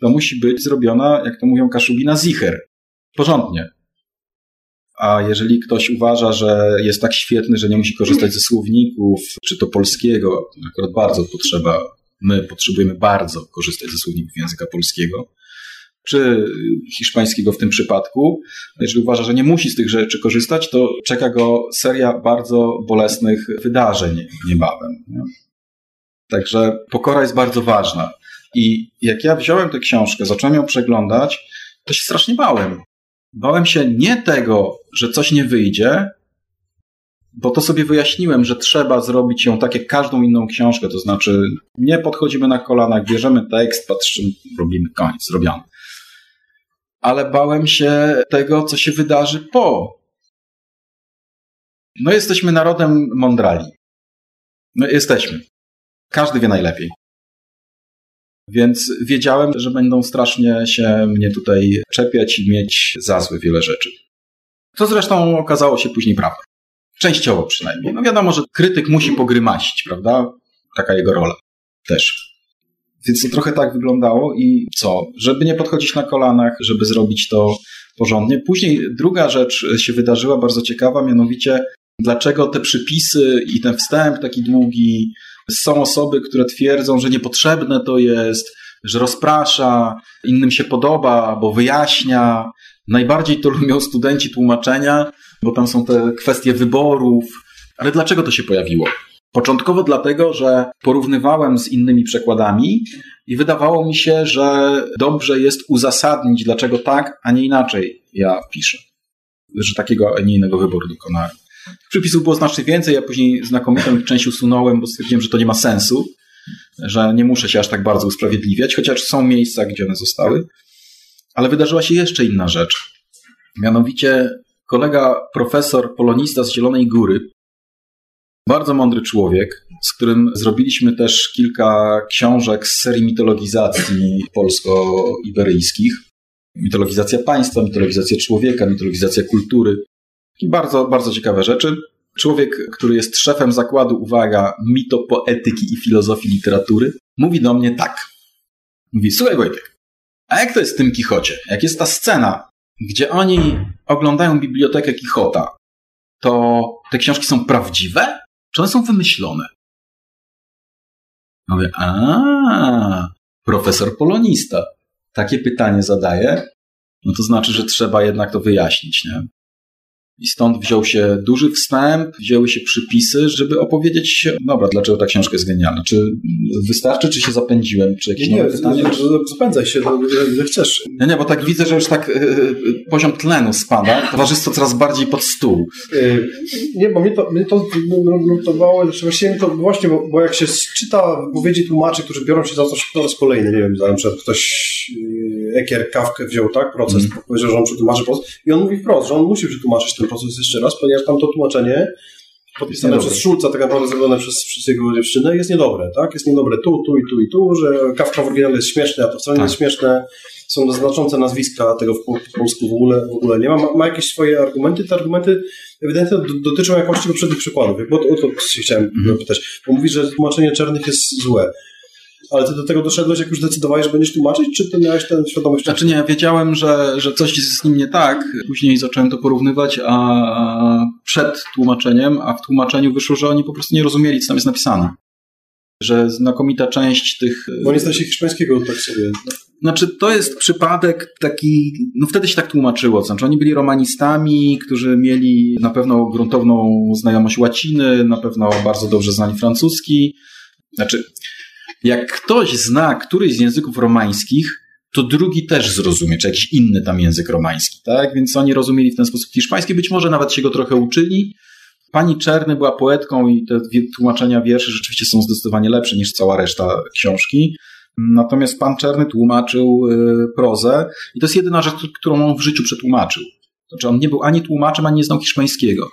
to musi być zrobiona, jak to mówią Kaszubina, zicher. Porządnie. A jeżeli ktoś uważa, że jest tak świetny, że nie musi korzystać ze słowników, czy to polskiego, akurat bardzo potrzeba, my potrzebujemy bardzo korzystać ze słowników języka polskiego, czy hiszpańskiego w tym przypadku, jeżeli uważa, że nie musi z tych rzeczy korzystać, to czeka go seria bardzo bolesnych wydarzeń niebawem. Nie? Także pokora jest bardzo ważna. I jak ja wziąłem tę książkę, zacząłem ją przeglądać, to się strasznie bałem. Bałem się nie tego, że coś nie wyjdzie, bo to sobie wyjaśniłem, że trzeba zrobić ją tak jak każdą inną książkę, to znaczy nie podchodzimy na kolanach, bierzemy tekst, patrzymy, robimy koniec, zrobiony. Ale bałem się tego, co się wydarzy po. No jesteśmy narodem mądrali. No jesteśmy. Każdy wie najlepiej. Więc wiedziałem, że będą strasznie się mnie tutaj czepiać i mieć za złe wiele rzeczy. To zresztą okazało się później prawdą. Częściowo przynajmniej. No wiadomo, że krytyk musi pogrymaścić, prawda? Taka jego rola też. Więc to trochę tak wyglądało i co? Żeby nie podchodzić na kolanach, żeby zrobić to porządnie. Później druga rzecz się wydarzyła, bardzo ciekawa, mianowicie dlaczego te przypisy i ten wstęp taki długi, są osoby, które twierdzą, że niepotrzebne to jest, że rozprasza, innym się podoba, bo wyjaśnia. Najbardziej to lubią studenci tłumaczenia, bo tam są te kwestie wyborów. Ale dlaczego to się pojawiło? Początkowo dlatego, że porównywałem z innymi przekładami i wydawało mi się, że dobrze jest uzasadnić, dlaczego tak, a nie inaczej ja piszę. Że takiego, a nie innego wyboru dokonałem. Przypisów było znacznie więcej, ja później znakomitą część usunąłem, bo stwierdziłem, że to nie ma sensu, że nie muszę się aż tak bardzo usprawiedliwiać, chociaż są miejsca, gdzie one zostały. Ale wydarzyła się jeszcze inna rzecz. Mianowicie kolega profesor polonista z Zielonej Góry, bardzo mądry człowiek, z którym zrobiliśmy też kilka książek z serii mitologizacji polsko-iberyjskich. Mitologizacja państwa, mitologizacja człowieka, mitologizacja kultury. Bardzo, bardzo ciekawe rzeczy. Człowiek, który jest szefem zakładu, uwaga, mitopoetyki i filozofii literatury, mówi do mnie tak. Mówi, słuchaj Wojtek, a jak to jest w tym Kichocie? Jak jest ta scena, gdzie oni oglądają bibliotekę Kichota, to te książki są prawdziwe? Czy one są wymyślone? Mówię, a, profesor polonista takie pytanie zadaje, no to znaczy, że trzeba jednak to wyjaśnić, nie? I stąd wziął się duży wstęp, wzięły się przypisy, żeby opowiedzieć, dobra, dlaczego ta książka jest genialna. Czy wystarczy, czy się zapędziłem? Czy jakieś Nie, nowe nie, pytanie? zapędzaj się, ile, ile chcesz. Nie, nie, bo tak widzę, że już tak yy, poziom tlenu spada, towarzystwo coraz bardziej pod stół. Yy, nie, bo mnie to, mnie to nurtowało, znaczy właściwie mi to właśnie, bo, bo jak się czyta wypowiedzi tłumaczy, którzy biorą się za coś po raz kolejny, nie wiem, na przykład ktoś Ekier Kawkę wziął, tak, proces, Mm. powiedział, że on przetłumaczy proces i on mówi wprost, że on musi przetłumaczyć ten proces jeszcze raz, ponieważ tam to tłumaczenie podpisane przez Szulca, tak naprawdę zrobione przez, przez jego dziewczynę, jest niedobre, tak? Jest niedobre tu, tu i tu i tu, że Kawka w oryginale jest śmieszny, a to wcale nie Tak. jest śmieszne. Są znaczące nazwiska, tego w, po- po polsku w ogóle, w ogóle nie ma. ma. Ma jakieś swoje argumenty, te argumenty ewidentnie do, dotyczą jakości poprzednich przykładów. Bo o to się chciałem Mhm. pytać. Bo mówisz, że tłumaczenie czarnych jest złe. Ale ty do tego doszedłeś, jak już decydowałeś, że będziesz tłumaczyć, czy ty miałeś tę świadomość? Znaczy nie, wiedziałem, że, że coś jest z nim nie tak. Później zacząłem to porównywać, a przed tłumaczeniem, a w tłumaczeniu wyszło, że oni po prostu nie rozumieli, co tam jest napisane. Że znakomita część tych. Bo nie znasz hiszpańskiego, tak sobie. Znaczy, to jest przypadek taki. No wtedy się tak tłumaczyło. Znaczy, oni byli romanistami, którzy mieli na pewno gruntowną znajomość łaciny, na pewno bardzo dobrze znali francuski. Znaczy, jak ktoś zna któryś z języków romańskich, to drugi też zrozumie, czy jakiś inny tam język romański, tak? Więc oni rozumieli w ten sposób hiszpański, być może nawet się go trochę uczyli. Pani Czerny była poetką i te tłumaczenia wierszy rzeczywiście są zdecydowanie lepsze niż cała reszta książki. Natomiast pan Czerny tłumaczył y, prozę i to jest jedyna rzecz, którą on w życiu przetłumaczył. Znaczy on nie był ani tłumaczem, ani nie znał hiszpańskiego.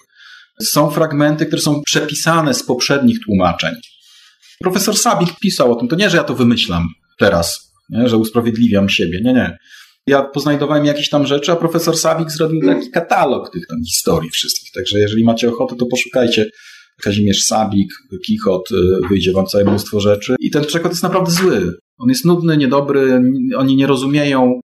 Są fragmenty, które są przepisane z poprzednich tłumaczeń. Profesor Sabik pisał o tym. To nie, że ja to wymyślam teraz, nie? że usprawiedliwiam siebie. Nie, nie. Ja poznajdowałem jakieś tam rzeczy, a profesor Sabik zrobił taki katalog tych tam historii wszystkich. Także jeżeli macie ochotę, to poszukajcie. Kazimierz Sabik, Kichot, y, wyjdzie wam całe mnóstwo rzeczy. I ten przekład jest naprawdę zły. On jest nudny, niedobry, oni nie rozumieją,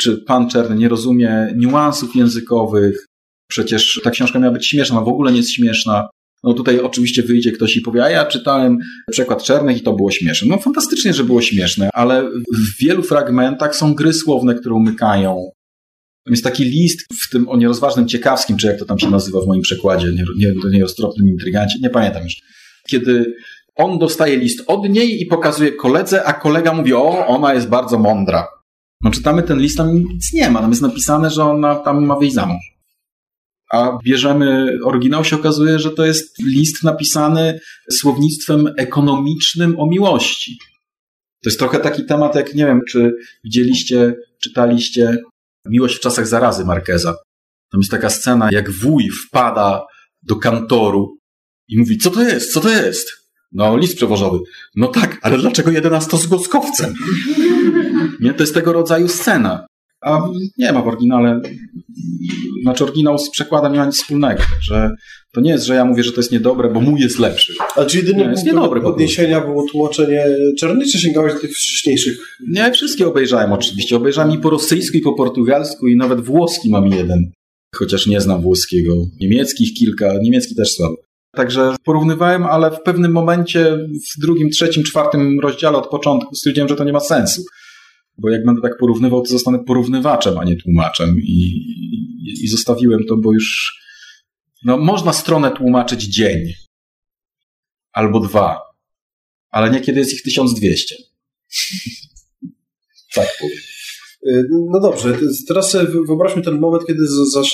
czy pan Czerny nie rozumie niuansów językowych. Przecież ta książka miała być śmieszna, w ogóle nie jest śmieszna. No tutaj oczywiście wyjdzie ktoś i powie, a ja czytałem przekład Czernych i to było śmieszne. No fantastycznie, że było śmieszne, ale w wielu fragmentach są gry słowne, które umykają. Jest taki list w tym o nierozważnym ciekawskim, czy jak to tam się nazywa w moim przekładzie, nie, nieroztropnym intrygancie, nie pamiętam już. Kiedy on dostaje list od niej i pokazuje koledze, a kolega mówi, o, ona jest bardzo mądra. No czytamy ten list, tam nic nie ma, tam jest napisane, że ona tam ma wyjść za mąż. A bierzemy oryginał, się okazuje, że to jest list napisany słownictwem ekonomicznym o miłości. To jest trochę taki temat, jak nie wiem, czy widzieliście, czytaliście Miłość w czasach zarazy Markeza. Tam jest taka scena, jak wuj wpada do kantoru i mówi, co to jest, co to jest? No, list przewożowy. No tak, ale dlaczego jedenastozgłoskowcem? <laughs> Nie, to jest tego rodzaju scena. A nie ma w oryginale, znaczy oryginał z przekładem nie ma nic wspólnego, że to nie jest, że ja mówię, że to jest niedobre, bo mój jest lepszy. A czy jedyny Nie, jest punkt niedobry po odniesienia było tłumaczenie czarnych, czy sięgałeś do tych wcześniejszych? Nie, wszystkie obejrzałem oczywiście. Obejrzałem i po rosyjsku, i po portugalsku, i nawet włoski mam jeden. Chociaż nie znam włoskiego. Niemieckich kilka, niemiecki też słabo. Także porównywałem, ale w pewnym momencie, w drugim, trzecim, czwartym rozdziale od początku stwierdziłem, że to nie ma sensu. Bo jak będę tak porównywał, to zostanę porównywaczem, a nie tłumaczem. I, i, i zostawiłem to, bo już. No, można stronę tłumaczyć dzień. Albo dwa. Ale niekiedy jest ich 1200. <laughs> tak powiem. Y, No dobrze, teraz wyobraźmy ten moment, kiedy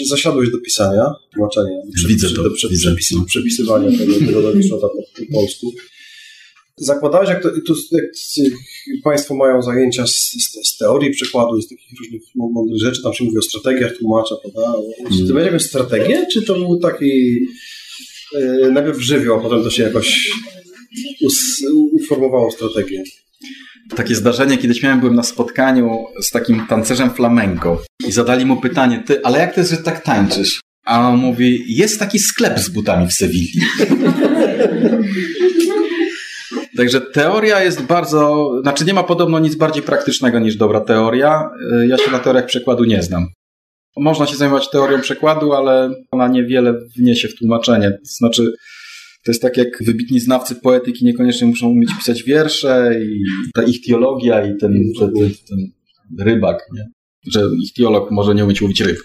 zasiadłeś do pisania, tłumaczenia, Widzę to, do prze- widzę. przepisy, przepisywania tego, tego po polsku. Zakładałeś, jak, to, tu, jak Państwo mają zajęcia z, z, z teorii przekładu i z takich różnych mądrych rzeczy, tam się mówi o strategiach tłumacza, prawda? Czy ty miałeś jakąś strategię, czy to był taki yy, najpierw żywioł, a potem to się jakoś us, uformowało strategię? Takie zdarzenie, kiedyś miałem, byłem na spotkaniu z takim tancerzem flamenco i zadali mu pytanie, ty, ale jak to jest, że tak tańczysz? A on mówi, jest taki sklep z butami w Sewilli. <laughs> Także teoria jest bardzo, znaczy nie ma podobno nic bardziej praktycznego niż dobra teoria. Y, Ja się na teoriach przekładu nie znam. Można się zajmować teorią przekładu, ale ona niewiele wniesie w tłumaczenie. To znaczy, To jest tak jak wybitni znawcy poetyki niekoniecznie muszą umieć pisać wiersze i ta ich teologia i ten, ten, ten, rybak, nie? że ich teolog może nie umieć łowić ryb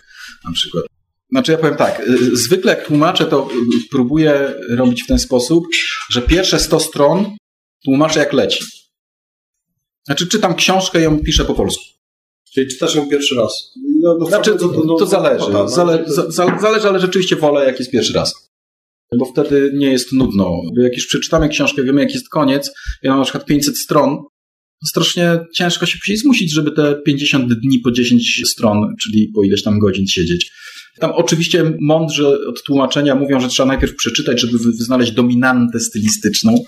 na przykład. Znaczy ja powiem tak, y, zwykle jak tłumaczę, to próbuję robić w ten sposób, że pierwsze 100 stron tłumaczę jak leci. Znaczy czytam książkę i ją piszę po polsku. Czyli czytasz ją pierwszy raz. No, no, Znaczy, to, to, to zależy. Zale, to- za, za- zależy, ale rzeczywiście wolę, jak jest pierwszy raz. Bo wtedy nie jest nudno. Jak już przeczytamy książkę, wiemy, jak jest koniec, ja mam na przykład 500 stron, strasznie ciężko się później zmusić, żeby te 50 dni po 10 stron, czyli po ileś tam godzin siedzieć. Tam oczywiście mądrze od tłumaczenia mówią, że trzeba najpierw przeczytać, żeby wy- znaleźć dominantę stylistyczną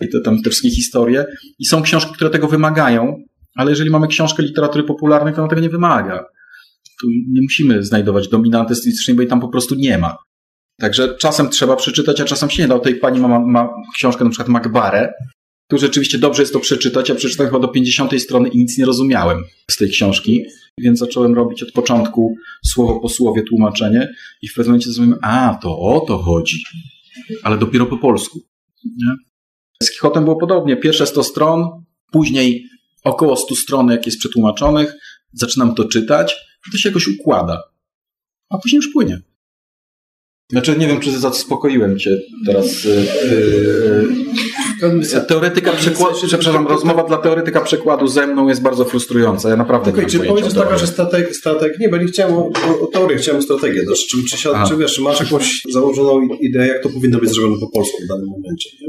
i to tam te wszystkie historie. I są książki, które tego wymagają, ale jeżeli mamy książkę literatury popularnej, to ona tego nie wymaga tu nie musimy znajdować dominanty stylistycznej, bo jej tam po prostu nie ma. Także czasem trzeba przeczytać, a czasem się nie da. O tej pani ma, ma książkę na przykład Macbarę. Tu rzeczywiście dobrze jest to przeczytać. Ja przeczytałem chyba do 50 strony i nic nie rozumiałem z tej książki, więc zacząłem robić od początku słowo po słowie tłumaczenie i w pewnym momencie zrozumiałem, a to o to chodzi, ale dopiero po polsku. Nie? Z Kichotem było podobnie. Pierwsze 100 stron, później około 100 stron, jak jest przetłumaczonych, zaczynam to czytać, to się jakoś układa, a później już płynie. Znaczy, nie wiem, czy zaspokoiłem cię teraz. Yy, yy, teoretyka przekładu, przepraszam, rozmowa dla teoretyka przekładu ze mną jest bardzo frustrująca. Ja naprawdę Okej, nie czy mam powiedz jest pojęcia o taka, że strateg, strateg nie, bo nie chciałem o, o, teorię, chciałem strategię. Znaczy, czy, czy, czy wiesz, masz jakąś założoną ideę, jak to powinno być zrobione po polsku w danym momencie? Nie?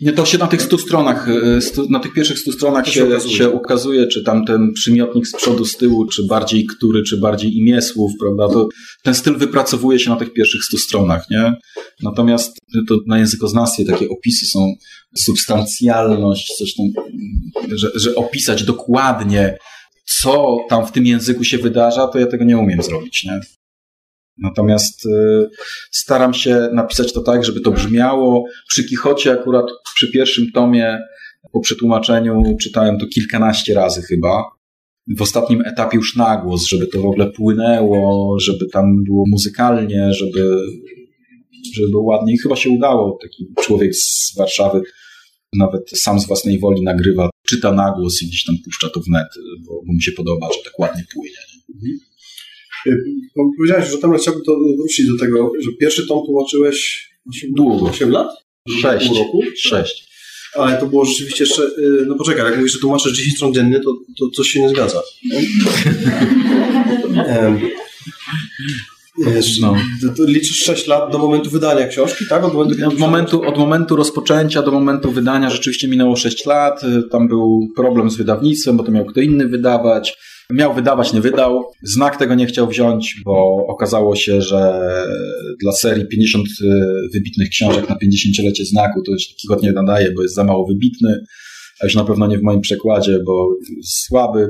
Nie, to się na tych stu stronach, y, stu, na tych pierwszych stu stronach To się się, ukazuje. się ukazuje, czy tam ten przymiotnik z przodu, z tyłu, czy bardziej który, czy bardziej imię słów, prawda? To ten styl wypracowuje się na tych pierwszych stu stronach, nie? Natomiast to na językoznawstwie takie opisy są substancjalność, coś tam, że, że opisać dokładnie, co tam w tym języku się wydarza, to ja tego nie umiem zrobić, nie? Natomiast y, staram się napisać to tak, żeby to brzmiało. Przy Kichocie akurat przy pierwszym tomie po przetłumaczeniu czytałem to kilkanaście razy chyba. W ostatnim etapie już na głos, żeby to w ogóle płynęło, żeby tam było muzykalnie, żeby, żeby było ładnie. I chyba się udało. Taki człowiek z Warszawy nawet sam z własnej woli nagrywa, czyta na głos i gdzieś tam puszcza to w net, bo, bo mu się podoba, że tak ładnie płynie. y, bo powiedziałeś, że tam chciałbym to wrócić do tego, że pierwszy tom tłumaczyłeś 8, Długo. 8 lat? Sześć. Pół roku? Sześć. Ale to było rzeczywiście jeszcze, y, no poczekaj, jak mówisz, że tłumaczysz 10 stron dziennie, to, to coś się nie zgadza. <laughs> Wiesz, No. to, to liczysz 6 lat do momentu wydania książki, tak? Od momentu, Od momentu, od momentu rozpoczęcia do momentu wydania rzeczywiście minęło 6 lat. Y, Tam był problem z wydawnictwem, bo to miał kto inny wydawać. Miał wydawać, nie wydał. Znak tego nie chciał wziąć, bo okazało się, że dla serii 50 y, wybitnych książek na 50-lecie znaku to już Kichot nie nadaje, bo jest za mało wybitny. A już na pewno nie w moim przekładzie, bo słaby.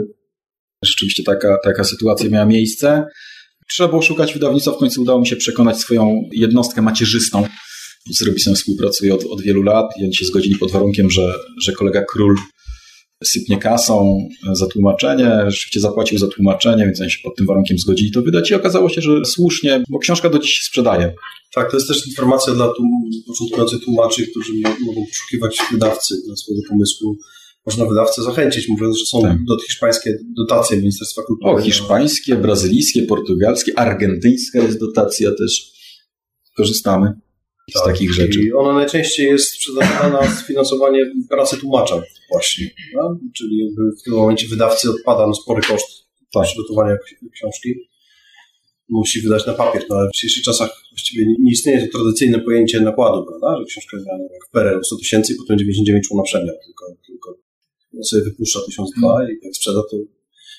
Rzeczywiście taka, taka sytuacja miała miejsce. Trzeba było szukać wydawnictwa, w końcu udało mi się przekonać swoją jednostkę macierzystą. Z Robisem współpracuję od, od wielu lat i oni się zgodzili pod warunkiem, że, że kolega Król sypnie kasą za tłumaczenie, rzeczywiście zapłacił za tłumaczenie, więc oni się pod tym warunkiem zgodzili to wydać i okazało się, że słusznie, bo książka do dziś się sprzedaje. Tak, to jest też informacja dla początkujących tłumaczy, którzy mo- mogą poszukiwać wydawcy dla swojego pomysłu. Można wydawcę zachęcić, mówiąc, że są Tak. hiszpańskie dotacje Ministerstwa Kultury. O, hiszpańskie, brazylijskie, portugalskie, argentyńska jest dotacja też. Korzystamy z Tak, takich rzeczy. I ona najczęściej jest sprzedawana na sfinansowanie pracy tłumacza właśnie. No? Czyli w tym momencie wydawcy odpada no, spory koszt Tak. przygotowania książki. Musi wydać na papier, no, ale w dzisiejszych czasach właściwie nie, nie istnieje to tradycyjne pojęcie nakładu, prawda? Że książka jest w PRL 100 tysięcy i potem 99 na przemian, tylko, tylko on sobie wypuszcza 1002 i jak sprzeda, to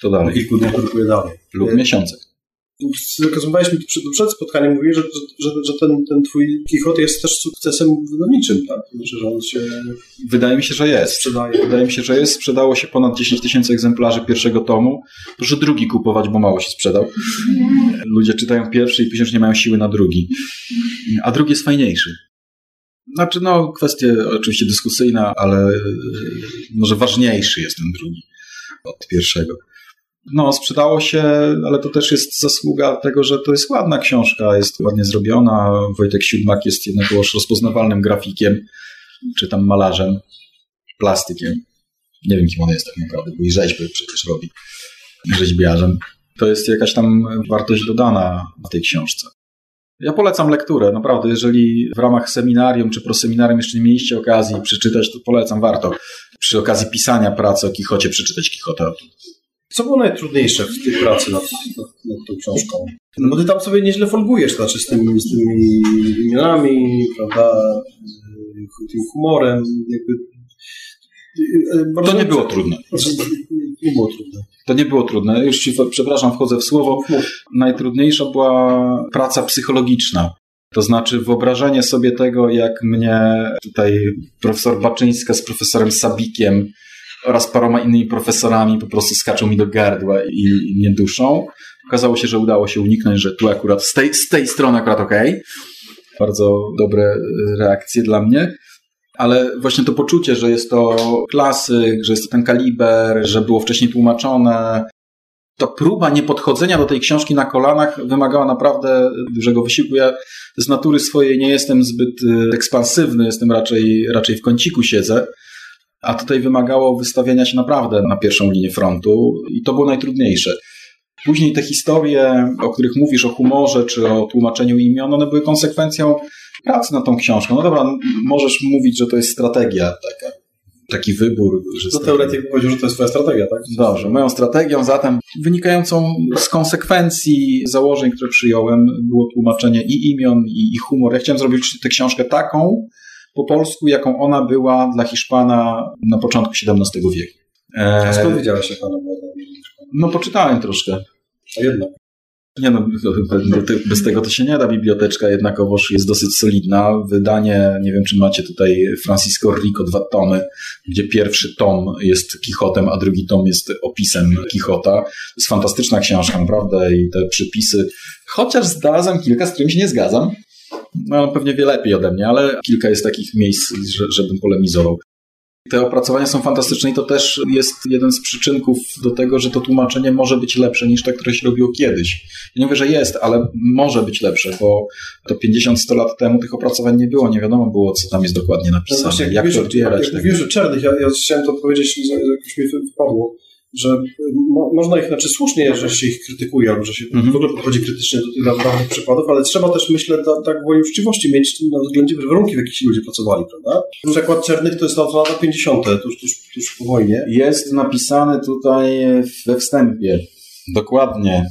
To dalej. kilku dniach drukuje dalej. Lub miesiące. Rozmawialiśmy przed, przed spotkaniem, mówiłeś, że, że, że ten, ten twój Kichot jest też sukcesem wydawniczym, tak? Znaczy, że on się Wydaje mi się, że jest. sprzedaje. Wydaje mi się, że jest. Sprzedało się ponad 10 tysięcy egzemplarzy pierwszego tomu. Proszę drugi kupować, bo mało się sprzedał. Ludzie czytają pierwszy i później nie mają siły na drugi. A drugi jest fajniejszy. Znaczy, no, kwestia oczywiście dyskusyjna, ale y, może ważniejszy jest ten drugi od pierwszego. No, sprzedało się, ale to też jest zasługa tego, że to jest ładna książka, jest ładnie zrobiona. Wojtek Siódmak jest jednakowoż rozpoznawalnym grafikiem, czy tam malarzem, plastykiem. Nie wiem, kim on jest tak naprawdę, bo i rzeźby przecież robi rzeźbiarzem. To jest jakaś tam wartość dodana w tej książce. Ja polecam lekturę, naprawdę. Jeżeli w ramach seminarium czy proseminarium jeszcze nie mieliście okazji przeczytać, to polecam, warto. Przy okazji pisania pracy o Kichocie przeczytać Kichota. Co było najtrudniejsze w tej pracy nad, nad, nad tą książką? No bo ty tam sobie nieźle folgujesz, znaczy z tymi, z tymi imionami, prawda, tym humorem, jakby... Bardzo to nie było trudne. Nie było trudne. To nie było trudne. Już ci, przepraszam, wchodzę w słowo. Najtrudniejsza była praca psychologiczna. To znaczy wyobrażenie sobie tego, jak mnie tutaj profesor Baczyńska z profesorem Sabikiem oraz paroma innymi profesorami po prostu skaczą mi do gardła i mnie duszą. Okazało się, że udało się uniknąć, że tu akurat z tej, z tej strony akurat ok. Bardzo dobre reakcje dla mnie ale właśnie to poczucie, że jest to klasyk, że jest to ten kaliber, że było wcześniej tłumaczone, to próba niepodchodzenia do tej książki na kolanach wymagała naprawdę dużego wysiłku. Ja z natury swojej nie jestem zbyt y, ekspansywny, jestem raczej, raczej w kąciku siedzę, a tutaj wymagało wystawienia się naprawdę na pierwszą linię frontu i to było najtrudniejsze. Później te historie, o których mówisz, o humorze czy o tłumaczeniu imion, one były konsekwencją pracy nad tą książką. No dobra, możesz mówić, że to jest strategia taka, taki wybór. Że to teoretyk powiedział, że to jest twoja strategia, tak? Dobrze, moją strategią zatem wynikającą z konsekwencji założeń, które przyjąłem, było tłumaczenie i imion, i, i humor. Ja chciałem zrobić tę książkę taką, po polsku, jaką ona była dla Hiszpana na początku XVII wieku. A skąd wiedziałeś, jak ona była? No, poczytałem troszkę. A jednak. Nie no, bez tego to się nie da. Biblioteczka jednakowoż jest dosyć solidna. Wydanie, nie wiem czy macie tutaj Francisco Rico dwa tomy, gdzie pierwszy tom jest Kichotem, a drugi tom jest opisem Kichota. To jest fantastyczna książka, naprawdę i te przypisy, chociaż zdarzam kilka, z którymi się nie zgadzam, no pewnie wie lepiej ode mnie, ale kilka jest takich miejsc, żebym polemizował. Te opracowania są fantastyczne i to też jest jeden z przyczynków do tego, że to tłumaczenie może być lepsze niż to, które się robiło kiedyś. Ja nie mówię, że jest, ale może być lepsze, bo to 50-100 lat temu tych opracowań nie było, nie wiadomo było, co tam jest dokładnie napisane, no właśnie, jak, jak to odbierać. Jak mówisz o czernych, ja, ja chciałem to powiedzieć, jakoś mi wypadło że mo, można ich, znaczy słusznie, że się ich krytykuje, albo że się mm -hmm. w ogóle podchodzi krytycznie do tych dawnych przykładów, ale trzeba też, myślę, da, tak gwoli uczciwości mieć na względzie warunki, w jakich ci ludzie pracowali, prawda? Przekład Czernych to jest na lata 50., tuż, tuż, tuż po wojnie. Jest napisane tutaj we wstępie, dokładnie,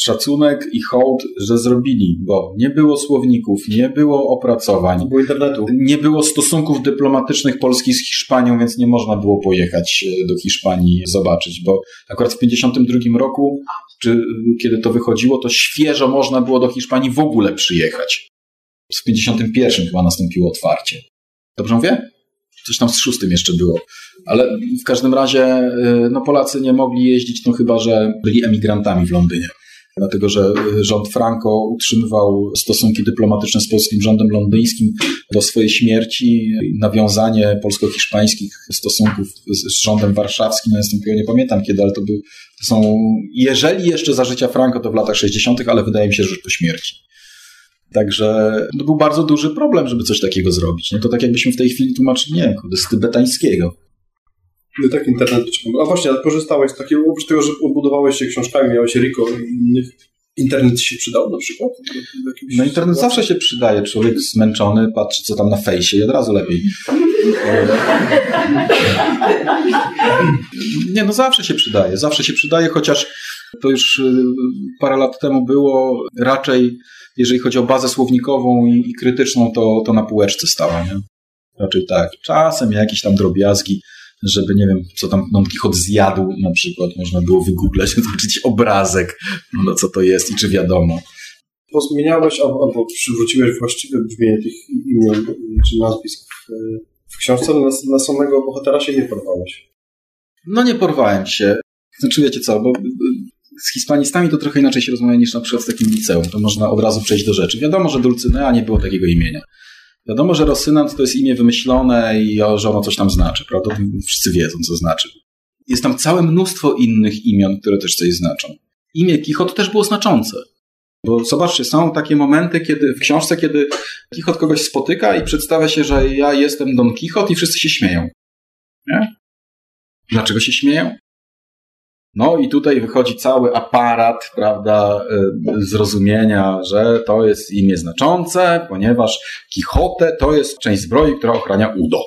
szacunek i hołd, że zrobili, bo nie było słowników, nie było opracowań, nie było internetu, nie było stosunków dyplomatycznych Polski z Hiszpanią, więc nie można było pojechać e, do Hiszpanii zobaczyć, bo akurat w 52 roku, czy kiedy to wychodziło, to świeżo można było do Hiszpanii w ogóle przyjechać. W 51 chyba nastąpiło otwarcie. Dobrze mówię? Coś tam z szóstym jeszcze było. Ale w każdym razie e, no, Polacy nie mogli jeździć, no chyba, że byli emigrantami w Londynie dlatego że rząd Franco utrzymywał stosunki dyplomatyczne z polskim rządem londyńskim do swojej śmierci. Nawiązanie polsko-hiszpańskich stosunków z rządem warszawskim nastąpiło, nie pamiętam kiedy, ale to, był, to są, jeżeli jeszcze za życia Franco, to w latach 60., ale wydaje mi się, że już po śmierci. Także to był bardzo duży problem, żeby coś takiego zrobić. Nie? To tak jakbyśmy w tej chwili tłumaczyli, nie wiem, z tybetańskiego. No tak internet A właśnie, ale korzystałeś z takiego, oprócz tego, że obudowałeś się książkami, miałeś Rico i innych, internet się przydał na przykład? No internet zawsze się przydaje. Człowiek zmęczony patrzy co tam na fejsie i od razu lepiej. <laughs> Nie, no zawsze się przydaje. Zawsze się przydaje, chociaż to już y, parę lat temu było raczej, jeżeli chodzi o bazę słownikową i, i krytyczną, to, to na półeczce stała, nie? Raczej tak. Czasem jakieś tam drobiazgi żeby, nie wiem, co tam Don Quixote zjadł na przykład, można było wygooglać, <laughs> zobaczyć obrazek, no co to jest i czy wiadomo. Pozmieniałeś albo, albo przywróciłeś właściwe brzmienie tych imion czy nazwisk w, książce, na, na samego bohatera się nie porwałeś. No nie porwałem się. Znaczy wiecie co, bo z hispanistami to trochę inaczej się rozmawia niż na przykład z takim liceum. To można od razu przejść do rzeczy. Wiadomo, że Dulcynea nie było takiego imienia. Wiadomo, że Rosynant to jest imię wymyślone i że ono coś tam znaczy, prawda? Wszyscy wiedzą, co znaczy. jest tam całe mnóstwo innych imion, które też coś znaczą. Imię Kichot też było znaczące. Bo zobaczcie, są takie momenty, kiedy w książce, kiedy Kichot kogoś spotyka i przedstawia się, że ja jestem Don Kichot i wszyscy się śmieją. Nie? Dlaczego się śmieją? No i tutaj wychodzi cały aparat, prawda, y, zrozumienia, że to jest imię znaczące, ponieważ Kichotę to jest część zbroi, która ochrania udo.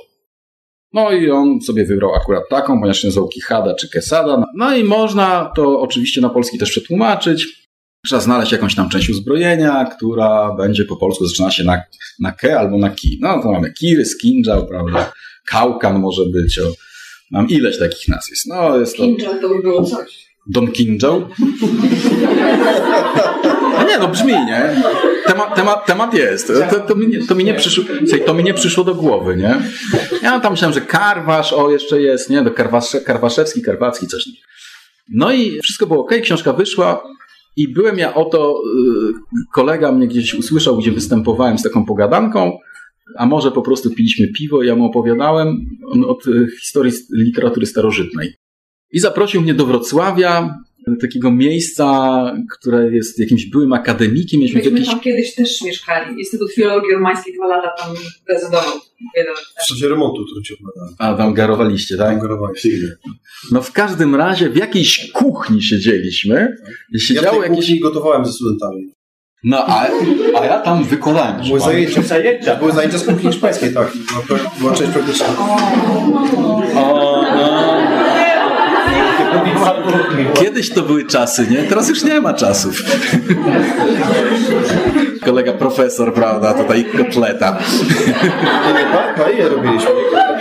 No i on sobie wybrał akurat taką, ponieważ się nazywał Kichada czy Kesada. No i można to oczywiście na polski też przetłumaczyć. Trzeba znaleźć jakąś tam część uzbrojenia, która będzie po polsku zaczyna się na, na ke albo na ki. No to mamy kiry, skinżał, prawda, kaukan może być. O, mam ileś takich nazwisk. No jest to... Kinja to by było coś. Don Kinżał? No nie, no brzmi, nie? Temat, temat, temat jest. To, to, mi, nie, to, mi nie przyszło, to mi nie przyszło do głowy, nie? Ja tam myślałem, że Karwasz, o jeszcze jest, nie? Do Karwasze, Karwaszewski, Karwacki, coś. No i wszystko było ok, książka wyszła i byłem ja oto, y, kolega mnie gdzieś usłyszał, gdzie występowałem z taką pogadanką, a może po prostu piliśmy piwo, ja mu opowiadałem od y, historii literatury starożytnej. I zaprosił mnie do Wrocławia, takiego miejsca, które jest jakimś byłym akademikiem. Myśmy jakieś... tam kiedyś też mieszkali. Instytut Filologii Romańskiej dwa lata tam rezydował. W czasie remontu, który opowiadałem. A, tam garowaliście, tak? Angarowałeś. No w każdym razie w jakiejś kuchni siedzieliśmy. I Ja w siedziało tej jakieś... kuchni gotowałem ze studentami. No a, a ja tam wykonałem. Były zajęcia, Zajęcia. były zajęcia z kuchni hiszpańskiej, tak. Była, pra- była część praktyczna. O, no. Kiedyś to były czasy, nie? Teraz już nie ma czasów. Kolega profesor, prawda, tutaj kotleta. Nie, nie, pa- paella robiliśmy.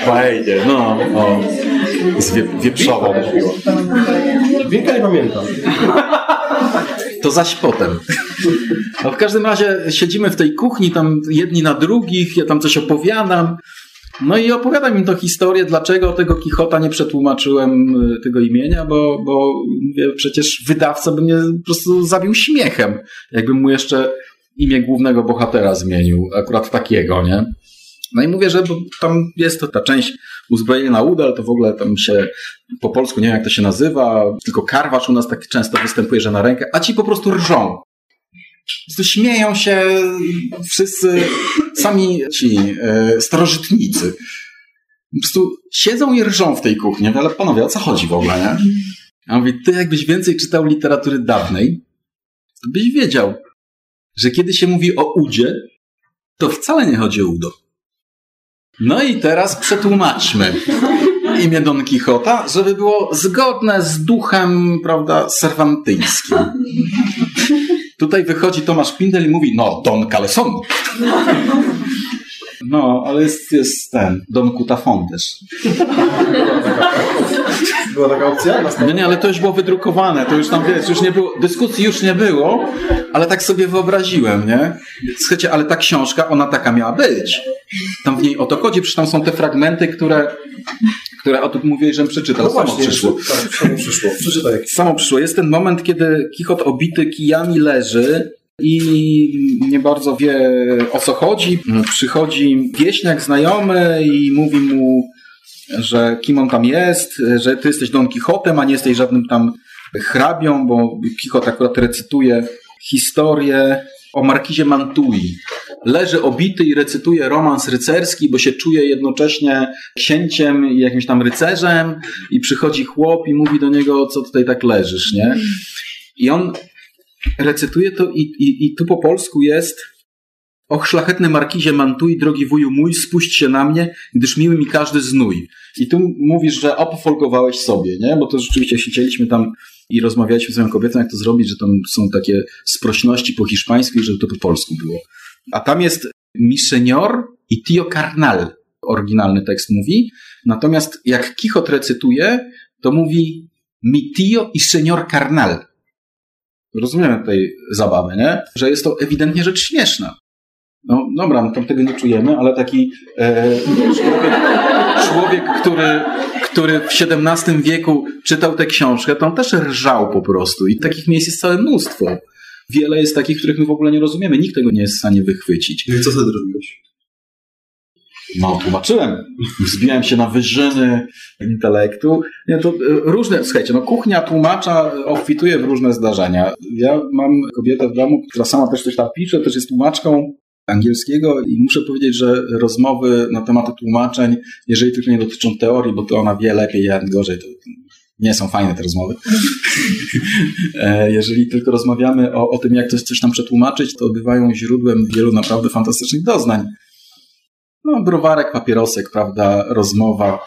Fajnie, no, o. Z wie, wieprzową. Winka nie pamiętam. To zaś potem. No w każdym razie siedzimy w tej kuchni, tam jedni na drugich, ja tam coś opowiadam. No i opowiadam im tą historię, dlaczego tego Kichota nie przetłumaczyłem y, tego imienia, bo, bo mówię, przecież wydawca by mnie po prostu zabił śmiechem, jakbym mu jeszcze imię głównego bohatera zmienił, akurat takiego, nie? No i mówię, że tam jest to ta część uzbrojenia na uda, ale to w ogóle tam się po polsku nie wiem jak to się nazywa, tylko karwacz u nas tak często występuje, że na rękę, a ci po prostu rżą. Prostu śmieją się wszyscy sami ci e, starożytnicy. Po prostu siedzą i rżą w tej kuchni. Ale panowie, o co chodzi w ogóle, nie? A mówię, ty jakbyś więcej czytał literatury dawnej, to byś wiedział, że kiedy się mówi o udzie, to wcale nie chodzi o udo. No i teraz przetłumaczmy imię Don Quixota, żeby było zgodne z duchem, prawda, cervantyjskim. Tutaj wychodzi Tomasz Pindel i mówi, no, Don Caleson. No, ale jest, jest ten, Don Cutafon też. <laughs> Była taka opcja? No nie, ale to już było wydrukowane, to już tam, wiesz, już nie było, dyskusji już nie było, ale tak sobie wyobraziłem, nie? Słuchajcie, ale ta książka, ona taka miała być. Tam w niej o to chodzi, przecież tam są te fragmenty, które, które o tym mówiłeś, żebym przeczytał. No Samo właśnie, przyszło. Tak, samo przyszło. Przeczytaj. Samo przyszło. Jest ten moment, kiedy Kichot obity kijami leży i nie bardzo wie o co chodzi. Przychodzi wieśniak znajomy i mówi mu, że kim on tam jest, że ty jesteś Don Kichotem, a nie jesteś żadnym tam hrabią, bo Kichot akurat recytuje historię o markizie Mantui. Leży obity i recytuje romans rycerski, bo się czuje jednocześnie księciem i jakimś tam rycerzem i przychodzi chłop i mówi do niego, co tutaj tak leżysz, nie? I on recytuje to i, i, i tu po polsku jest Och, szlachetny markizie Mantui, drogi wuju mój, spuść się na mnie, gdyż miły mi każdy znój. I tu mówisz, że opofolgowałeś sobie, nie? Bo to rzeczywiście siedzieliśmy tam i rozmawialiśmy z moją kobietą, jak to zrobić, że tam są takie sprośności po hiszpańsku i żeby to po polsku było. A tam jest mi senior i tio carnal, oryginalny tekst mówi. Natomiast jak Kichot recytuje, to mówi mi tio i senior carnal. Rozumiemy tutaj zabawę, nie? Że jest to ewidentnie rzecz śmieszna. No dobra, no tam tego nie czujemy, ale taki e, człowiek, człowiek który, który w XVII wieku czytał tę książkę, on też rżał po prostu. I takich miejsc jest całe mnóstwo. Wiele jest takich, których my w ogóle nie rozumiemy. Nikt tego nie jest w stanie wychwycić. No i co wtedy robiłeś? No, tłumaczyłem. Wzbijałem się na wyżyny intelektu. Nie, to e, różne, słuchajcie, no kuchnia tłumacza obfituje w różne zdarzenia. Ja mam kobietę w domu, która sama też coś tam pisze, też jest tłumaczką angielskiego i muszę powiedzieć, że rozmowy na tematy tłumaczeń, jeżeli tylko nie dotyczą teorii, bo to ona wie lepiej, ja gorzej, to nie są fajne te rozmowy. <laughs> E, jeżeli tylko rozmawiamy o, o tym, jak coś, coś tam przetłumaczyć, to bywają źródłem wielu naprawdę fantastycznych doznań. No, browarek, papierosek, prawda, rozmowa.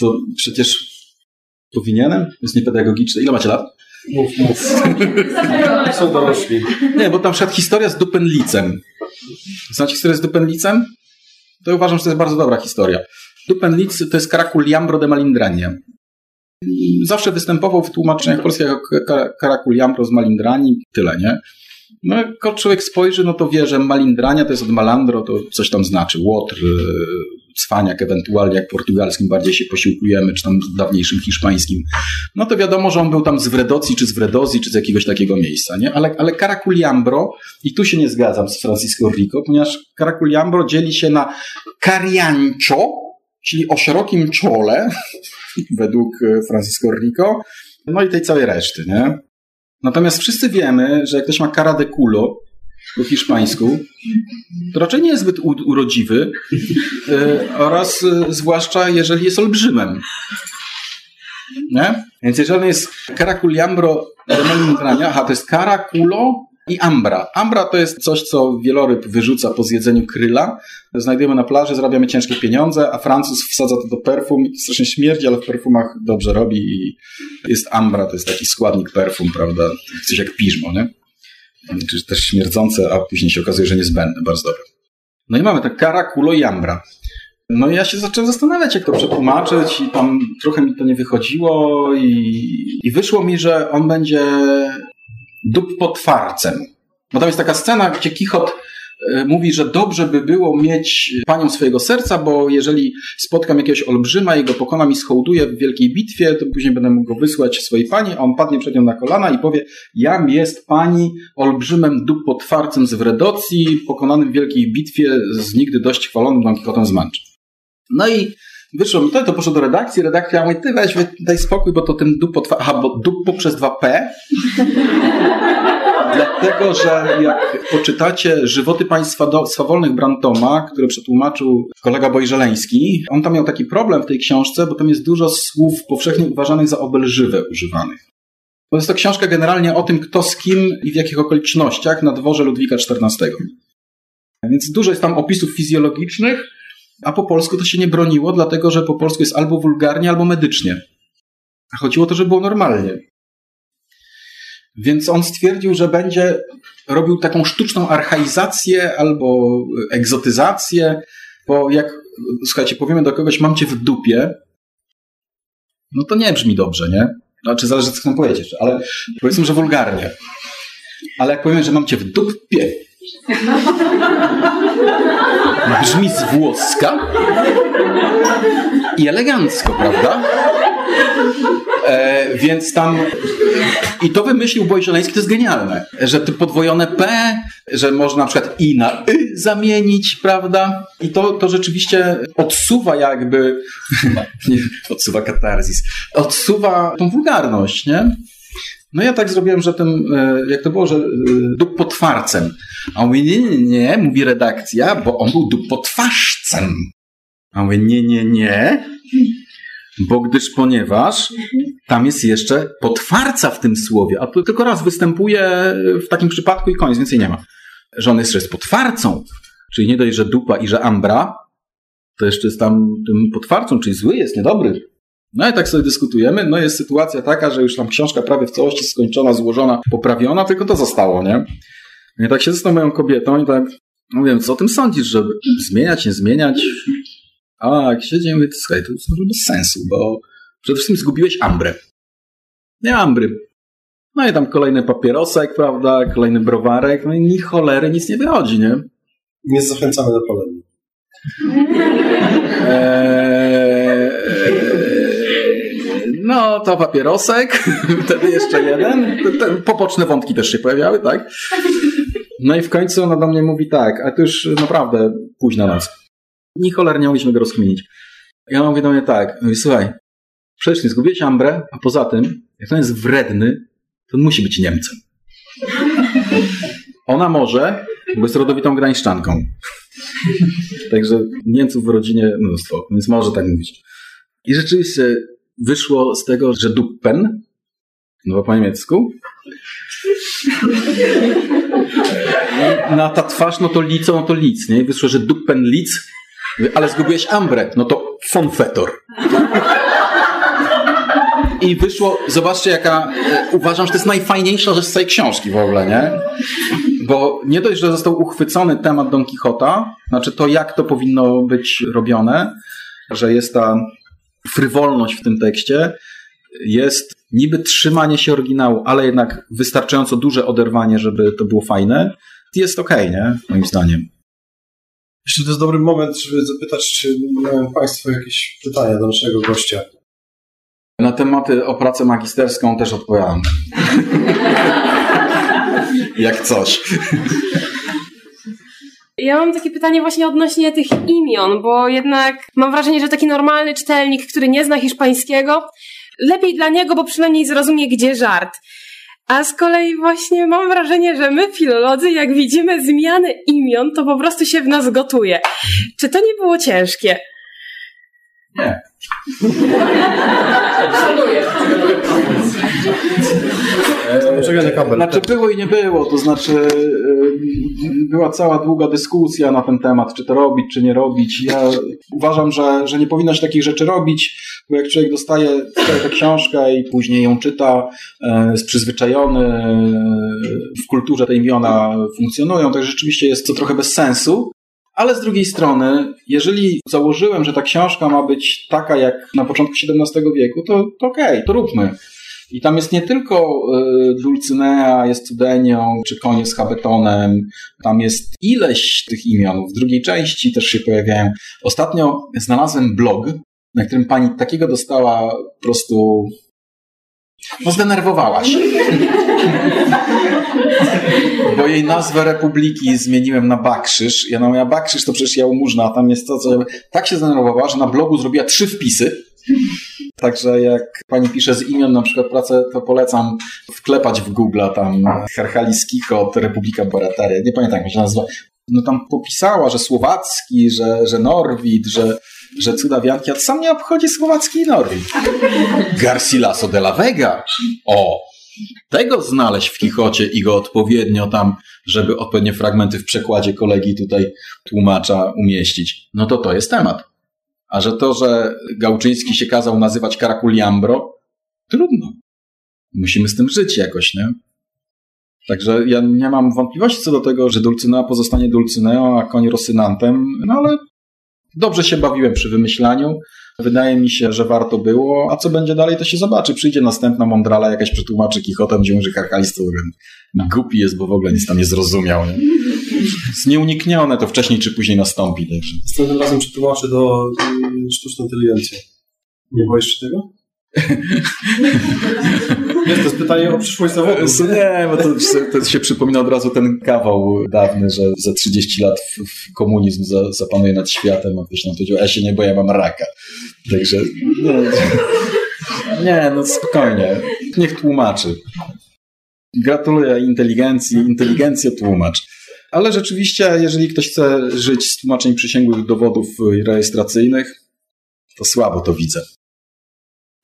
To przecież powinienem? Jest niepedagogiczne. Ile macie lat? Mów, mów. <laughs> Są dorośli. Nie, bo tam przykład historia z Dupenlicem. Znacie historię z Dupenlicem? To uważam, że to jest bardzo dobra historia. Dupenlic to jest Caraculiambro de Malindranie. Zawsze występował w tłumaczeniach polskich jako Caraculiambro z Malindrani, tyle, nie? No jak człowiek spojrzy, no to wie, że malindrania to jest od malandro, to coś tam znaczy. Łotr, e, cwaniak, ewentualnie jak portugalskim bardziej się posiłkujemy, czy tam dawniejszym hiszpańskim. No to wiadomo, że on był tam z Wredocji, czy z Wredozji, czy z jakiegoś takiego miejsca, nie? Ale, ale Caraculiambro, i tu się nie zgadzam z Francisco Rico, ponieważ Caraculiambro dzieli się na Cariancho, czyli o szerokim czole, <laughs> według e, Francisco Rico, no i tej całej reszty, nie? Natomiast wszyscy wiemy, że jak ktoś ma cara de culo po hiszpańsku, to raczej nie jest zbyt urodziwy yy, oraz yy, zwłaszcza jeżeli jest olbrzymem. Nie? Więc jeżeli jest caraculiambro de aha, to jest caraculo i ambra. Ambra to jest coś, co wieloryb wyrzuca po zjedzeniu kryla. Znajdujemy na plaży, zarabiamy ciężkie pieniądze, a Francuz wsadza to do perfum. Strasznie śmierdzi, ale w perfumach dobrze robi i jest ambra, to jest taki składnik perfum, prawda? Coś jak piżmo, nie? Czyli też śmierdzące, a później się okazuje, że niezbędne. Bardzo dobre. No i mamy tak kara, kulo i ambra. No i ja się zacząłem zastanawiać, jak to przetłumaczyć i tam trochę mi to nie wychodziło i, i wyszło mi, że on będzie dup potwarcem. No tam jest taka scena, gdzie Kichot e, mówi, że dobrze by było mieć panią swojego serca, bo jeżeli spotkam jakiegoś olbrzyma i go pokonam i schołduję w wielkiej bitwie, to później będę mógł go wysłać swojej pani, a on padnie przed nią na kolana i powie, jam jest pani olbrzymem dup potwarcem z Wredocji, pokonanym w wielkiej bitwie z nigdy dość chwalonym Don Kichotem z Manczy. No i wyszło mi to, to poszło do redakcji, redakcja mówi, ty weź, daj spokój, bo to ten dup potwa... Aha, bo dup poprzez 2P. <laughs> Dlatego, że jak poczytacie Żywoty Państwa do, Swawolnych Brantoma, które przetłumaczył kolega Bojżeleński, on tam miał taki problem w tej książce, bo tam jest dużo słów powszechnie uważanych za obelżywe używanych. Bo jest to książka generalnie o tym, kto z kim i w jakich okolicznościach na dworze Ludwika XIV. Więc dużo jest tam opisów fizjologicznych, a po polsku to się nie broniło, dlatego że po polsku jest albo wulgarnie, albo medycznie. A chodziło o to, żeby było normalnie. Więc on stwierdził, że będzie robił taką sztuczną archaizację albo egzotyzację, bo jak, słuchajcie, powiemy do kogoś, mam cię w dupie, no to nie brzmi dobrze, nie? Znaczy, zależy, co chcę powiedzieć, ale powiedzmy, że wulgarnie. Ale jak powiemy, że mam cię w dupie, <laughs> Brzmi z włoska i elegancko, prawda? E, więc tam i to wymyślił Bojżeleński, to jest genialne, że to podwojone P, że można na przykład i na y zamienić, prawda? I to, to rzeczywiście odsuwa jakby, <laughs> nie, odsuwa katarzis, odsuwa tą wulgarność, nie? No ja tak zrobiłem, że tym, e, jak to było, że e, dup potwarcem. A on mówi, nie, nie, nie, mówi redakcja, bo on był dup potwarzcem. A on mówi, nie, nie, nie, bo gdyż ponieważ tam jest jeszcze potwarca w tym słowie, a to tylko raz występuje w takim przypadku i koniec, więcej nie ma. Że on jeszcze jest potwarcą, czyli nie dość, że dupa i że ambra, to jeszcze jest tam tym potwarcą, czyli zły jest, niedobry. No i tak sobie dyskutujemy, no jest sytuacja taka, że już tam książka prawie w całości skończona, złożona, poprawiona, tylko to zostało, nie? I tak się z tą moją kobietą i tak mówię, co o tym sądzisz, żeby zmieniać, nie zmieniać? A jak siedzimy, mówię, słuchaj, to jest bez sensu, bo przede wszystkim zgubiłeś ambrę. Nie ambry. No i tam kolejny papierosek, prawda, kolejny browarek, no i ni cholery, nic nie wychodzi, nie? Nie zachęcamy do polemii. <laughs> Eee, no, to papierosek, <laughs> wtedy jeszcze jeden. Te poboczne wątki też się pojawiały, tak? No i w końcu ona do mnie mówi tak, a to już naprawdę późna noc. Ni cholernie nie mogliśmy go rozkminić. Ja mówię do mnie tak, mówię, słuchaj, przecież nie zgubiłeś Ambrę, a poza tym, jak on jest wredny, to on musi być Niemcem. Ona może, bo jest rodowitą gdańszczanką. Także Niemców w rodzinie mnóstwo, więc może tak mówić. I rzeczywiście wyszło z tego, że Duppen, no po niemiecku, na ta twarz, no to lico, no to lic, nie? Wyszło, że Duppen lic, ale zgubiłeś Ambrę, no to Fonfetor. I wyszło, zobaczcie jaka, e, uważam, że to jest najfajniejsza rzecz z tej książki w ogóle, nie? Bo nie dość, że został uchwycony temat Don Quixota, znaczy to jak to powinno być robione, że jest ta frywolność w tym tekście, jest niby trzymanie się oryginału, ale jednak wystarczająco duże oderwanie, żeby to było fajne, jest okej, okay, nie? Moim zdaniem. Jeśli to jest dobry moment, żeby zapytać, czy mają Państwo jakieś pytania do naszego gościa. Na tematy o pracę magisterską też odpowiadam. <laughs> Jak coś. Ja mam takie pytanie właśnie odnośnie tych imion, bo jednak mam wrażenie, że taki normalny czytelnik, który nie zna hiszpańskiego, lepiej dla niego, bo przynajmniej zrozumie, gdzie żart. A z kolei właśnie mam wrażenie, że my, filolodzy, jak widzimy zmiany imion, to po prostu się w nas gotuje. Czy to nie było ciężkie? Nie. Poczekaj na kabel. Znaczy było i nie było, to znaczy yy, była cała długa dyskusja na ten temat, czy to robić, czy nie robić. Ja uważam, że, że nie powinno się takich rzeczy robić, bo jak człowiek dostaje tę książkę i później ją czyta, yy, jest przyzwyczajony, yy, w kulturze te imiona funkcjonują, to rzeczywiście jest to trochę bez sensu. Ale z drugiej strony, jeżeli założyłem, że ta książka ma być taka jak na początku XVII wieku, to, to okej, okay, to róbmy. I tam jest nie tylko y, Dulcynea, jest Cudenią, czy konie z Habetonem, tam jest ileś tych imion. W drugiej części też się pojawiają. Ostatnio znalazłem blog, na którym pani takiego dostała po prostu no zdenerwowała się. <laughs> Bo jej nazwę Republiki zmieniłem na Bakrzyż. Ja no, ja Bakrzyż to przecież jałmużna, a tam jest to, co... Tak się zdenerwowała, że na blogu zrobiła trzy wpisy. Także jak pani pisze z imion na przykład pracę, to polecam wklepać w Google tam Harchaliski Kot, Republika Barataria. Nie pamiętam jak się nazywa. No tam popisała, że słowacki, że, że Norwid, że że cuda wianki, a sam nie obchodzi słowacki i Norwid. Garcilaso de la Vega. O, tego znaleźć w Kichocie i go odpowiednio tam, żeby odpowiednie fragmenty w przekładzie kolegi tutaj tłumacza umieścić. No to to jest temat. A że to, że Gałczyński się kazał nazywać Karakuliambro, trudno. Musimy z tym żyć jakoś, nie? Także ja nie mam wątpliwości co do tego, że Dulcynea pozostanie Dulcyneą, a koń Rosynantem, no ale Dobrze się bawiłem przy wymyślaniu. Wydaje mi się, że warto było, a co będzie dalej, to się zobaczy. Przyjdzie następna mądrala, jakaś przetłumaczy Kichota, gdzie mówi, że Harkalista głupi jest, bo w ogóle nic tam nie zrozumiał. Nie? Jest nieuniknione, to wcześniej czy później nastąpi. Także. Następnym razem przetłumaczę do y, sztucznej inteligencji. Nie boisz się tego? <laughs> Jest to jest pytanie o przyszłość zawodu. Nie, bo to, to, się przypomina od razu ten kawał dawny, że za 30 lat komunizm za, zapanuje nad światem, a ktoś nam powiedział, ja się nie boję, mam raka. Także nie, nie, no spokojnie. Niech tłumaczy. Gratuluję inteligencji, inteligencję tłumacz. Ale rzeczywiście, jeżeli ktoś chce żyć z tłumaczeń przysięgłych dowodów rejestracyjnych, to słabo to widzę.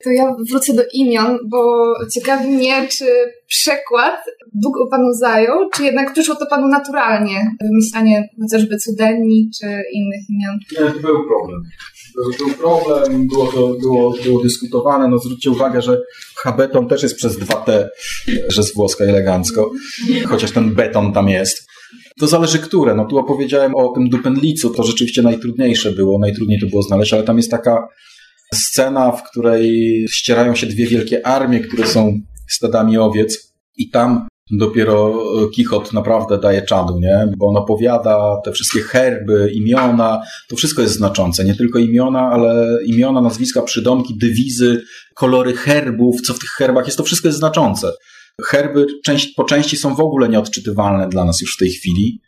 To ja wrócę do imion, bo ciekawi mnie, czy przekład długo panu zajął, czy jednak przyszło to panu naturalnie, wymyślanie chociażby cudenni, czy innych imion? Nie, był problem. Był, był problem, było to było, było dyskutowane. No zwróćcie uwagę, że habeton też jest przez 2T, że z włoska elegancko, chociaż ten beton tam jest. To zależy które. No tu opowiedziałem o tym dupenlicu, to rzeczywiście najtrudniejsze było, najtrudniej to było znaleźć, ale tam jest taka scena, w której ścierają się dwie wielkie armie, które są stadami owiec i tam dopiero Kichot naprawdę daje czadu, nie? Bo on opowiada te wszystkie herby, imiona, to wszystko jest znaczące. Nie tylko imiona, ale imiona, nazwiska, przydomki, dywizy, kolory herbów, co w tych herbach jest, to wszystko jest znaczące. Herby część, po części są w ogóle nieodczytywalne dla nas już w tej chwili.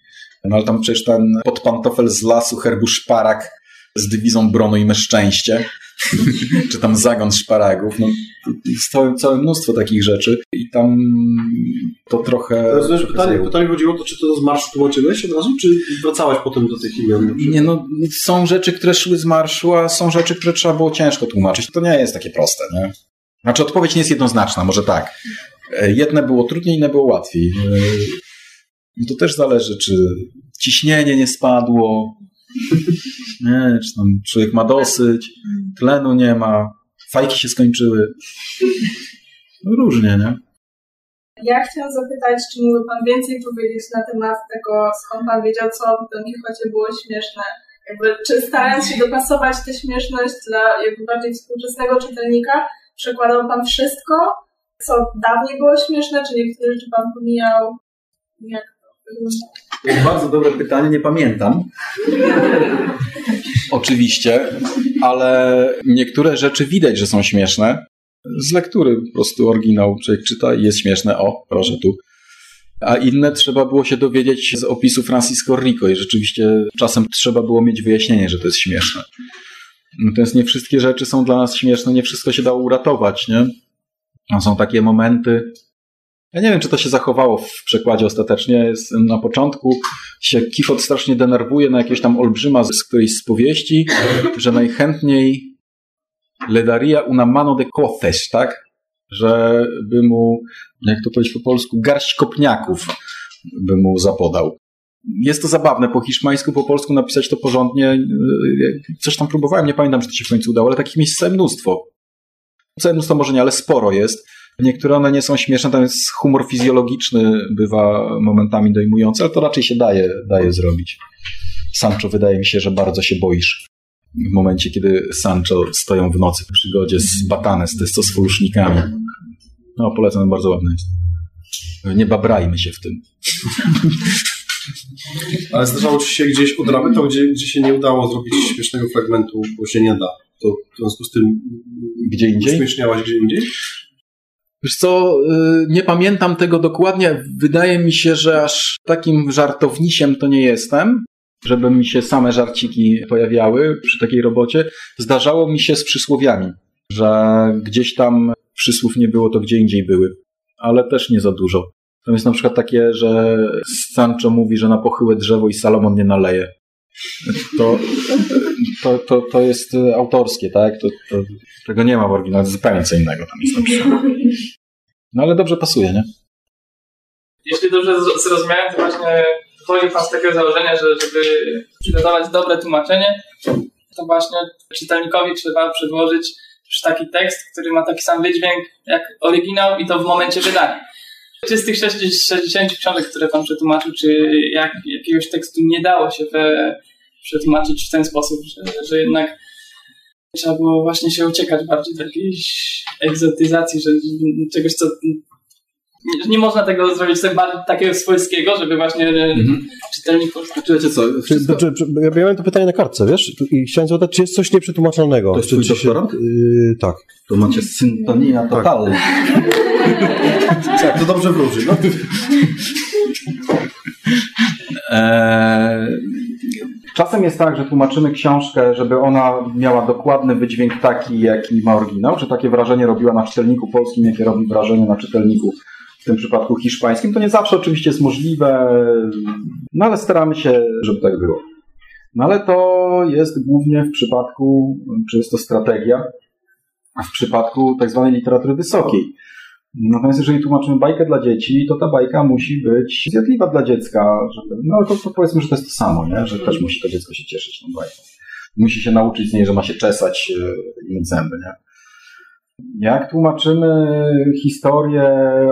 No ale tam przecież ten podpantofel z lasu herbu szparak z dywizją bronu i szczęście, czy tam zagon szparagów. No, jest całe, całe mnóstwo takich rzeczy i tam to trochę... Rozumiesz, pytanie, pytanie chodziło o to, czy to z marszu tłumaczyłeś od razu, czy wracałeś potem do tych imion? Nie no, są rzeczy, które szły z marszu, a są rzeczy, które trzeba było ciężko tłumaczyć. To nie jest takie proste, nie? Znaczy odpowiedź nie jest jednoznaczna, może tak. Jedne było trudniej, inne było łatwiej. I To też zależy, czy ciśnienie nie spadło, nie, czy tam człowiek ma dosyć, tlenu nie ma, fajki się skończyły. No różnie, nie? Ja chciałam zapytać, czy mógłby Pan więcej powiedzieć na temat tego, skąd Pan wiedział, co w Don Quixote było śmieszne? Jakby, czy starając się dopasować tę śmieszność dla jakby bardziej współczesnego czytelnika, przekładał Pan wszystko, co dawniej było śmieszne, czy niektóre rzeczy Pan pomijał? Jak to wygląda? Bardzo dobre pytanie, nie pamiętam. Oczywiście, ale niektóre rzeczy widać, że są śmieszne. Z lektury po prostu oryginał człowiek czyta i jest śmieszne. O, proszę tu. A inne trzeba było się dowiedzieć z opisu Francisco Rico i rzeczywiście czasem trzeba było mieć wyjaśnienie, że to jest śmieszne. Natomiast nie wszystkie rzeczy są dla nas śmieszne, nie wszystko się dało uratować, nie? Są takie momenty. Ja nie wiem, czy to się zachowało w przekładzie ostatecznie. Jest na początku się Kifot strasznie denerwuje na jakiegoś tam olbrzyma z którejś z powieści, że najchętniej le daría una mano de coces, tak? Że by mu, jak to powiedzieć po polsku, garść kopniaków by mu zapodał. Jest to zabawne po hiszpańsku, po polsku napisać to porządnie. Coś tam próbowałem, nie pamiętam, czy to się w końcu udało, ale takich miejsc całe mnóstwo. Całe mnóstwo może nie, ale sporo jest. Niektóre one nie są śmieszne, tam jest humor fizjologiczny, bywa momentami dojmujący, ale to raczej się daje, daje zrobić. Sancho, wydaje mi się, że bardzo się boisz. W momencie, kiedy Sancho stoją w nocy w przygodzie z Batanes, to jest to z folusznikami. No, polecam, bardzo ładne jest. Nie babrajmy się w tym. <laughs> Ale zdarzało ci się gdzieś od to gdzie, gdzie się nie udało zrobić śmiesznego fragmentu, bo się nie da. To w związku z tym Gdzie indziej? śmieszniałaś gdzie indziej? Wiesz co, y, nie pamiętam tego dokładnie. Wydaje mi się, że aż takim żartownisiem to nie jestem, żeby mi się same żarciki pojawiały przy takiej robocie. Zdarzało mi się z przysłowiami, że gdzieś tam przysłów nie było, to gdzie indziej były, ale też nie za dużo. Tam jest na przykład takie, że Sancho mówi, że na pochyłe drzewo i Salomon nie naleje. To, to, to, to jest autorskie, tak? To, to, tego nie ma w oryginale, zupełnie co innego tam jest napisane. No ale dobrze pasuje, nie? Jeśli dobrze zrozumiałem, to właśnie wychodzi Pan z takiego założenia, że żeby przygotować dobre tłumaczenie, to właśnie czytelnikowi trzeba przedłożyć już taki tekst, który ma taki sam wydźwięk jak oryginał i to w momencie wydania. Czy z tych 60 60 książek, które Pan przetłumaczył, czy jak, jakiegoś tekstu nie dało się we, przetłumaczyć w ten sposób, że, że jednak trzeba było właśnie się uciekać bardziej do jakiejś egzotyzacji, że czegoś, co nie, nie można tego zrobić tak bardziej takiego swojskiego, żeby właśnie Mhm. czytelnik Czy wiecie co? Wszystko, czy, czy, ja miałem to pytanie na kartce, wiesz? I chciałem zapytać, czy jest coś nieprzetłumaczalnego? To jest czy, czy się-? Yy, tak. to macie syntonia totalna. Tak, to dobrze wróży. No. Eee, <laughs> Czasem jest tak, że tłumaczymy książkę, żeby ona miała dokładny wydźwięk taki, jaki ma oryginał, czy takie wrażenie robiła na czytelniku polskim, jakie robi wrażenie na czytelniku w tym przypadku hiszpańskim. To nie zawsze oczywiście jest możliwe, no ale staramy się, żeby tak było. No ale to jest głównie w przypadku, czy jest to strategia, w przypadku tak zwanej literatury wysokiej. Natomiast jeżeli tłumaczymy bajkę dla dzieci, to ta bajka musi być zjadliwa dla dziecka. Żeby, no to, to powiedzmy, że to jest to samo, nie? że też musi to dziecko się cieszyć tą bajką. Musi się nauczyć z niej, że ma się czesać e, i myć zęby. Nie? Jak tłumaczymy historię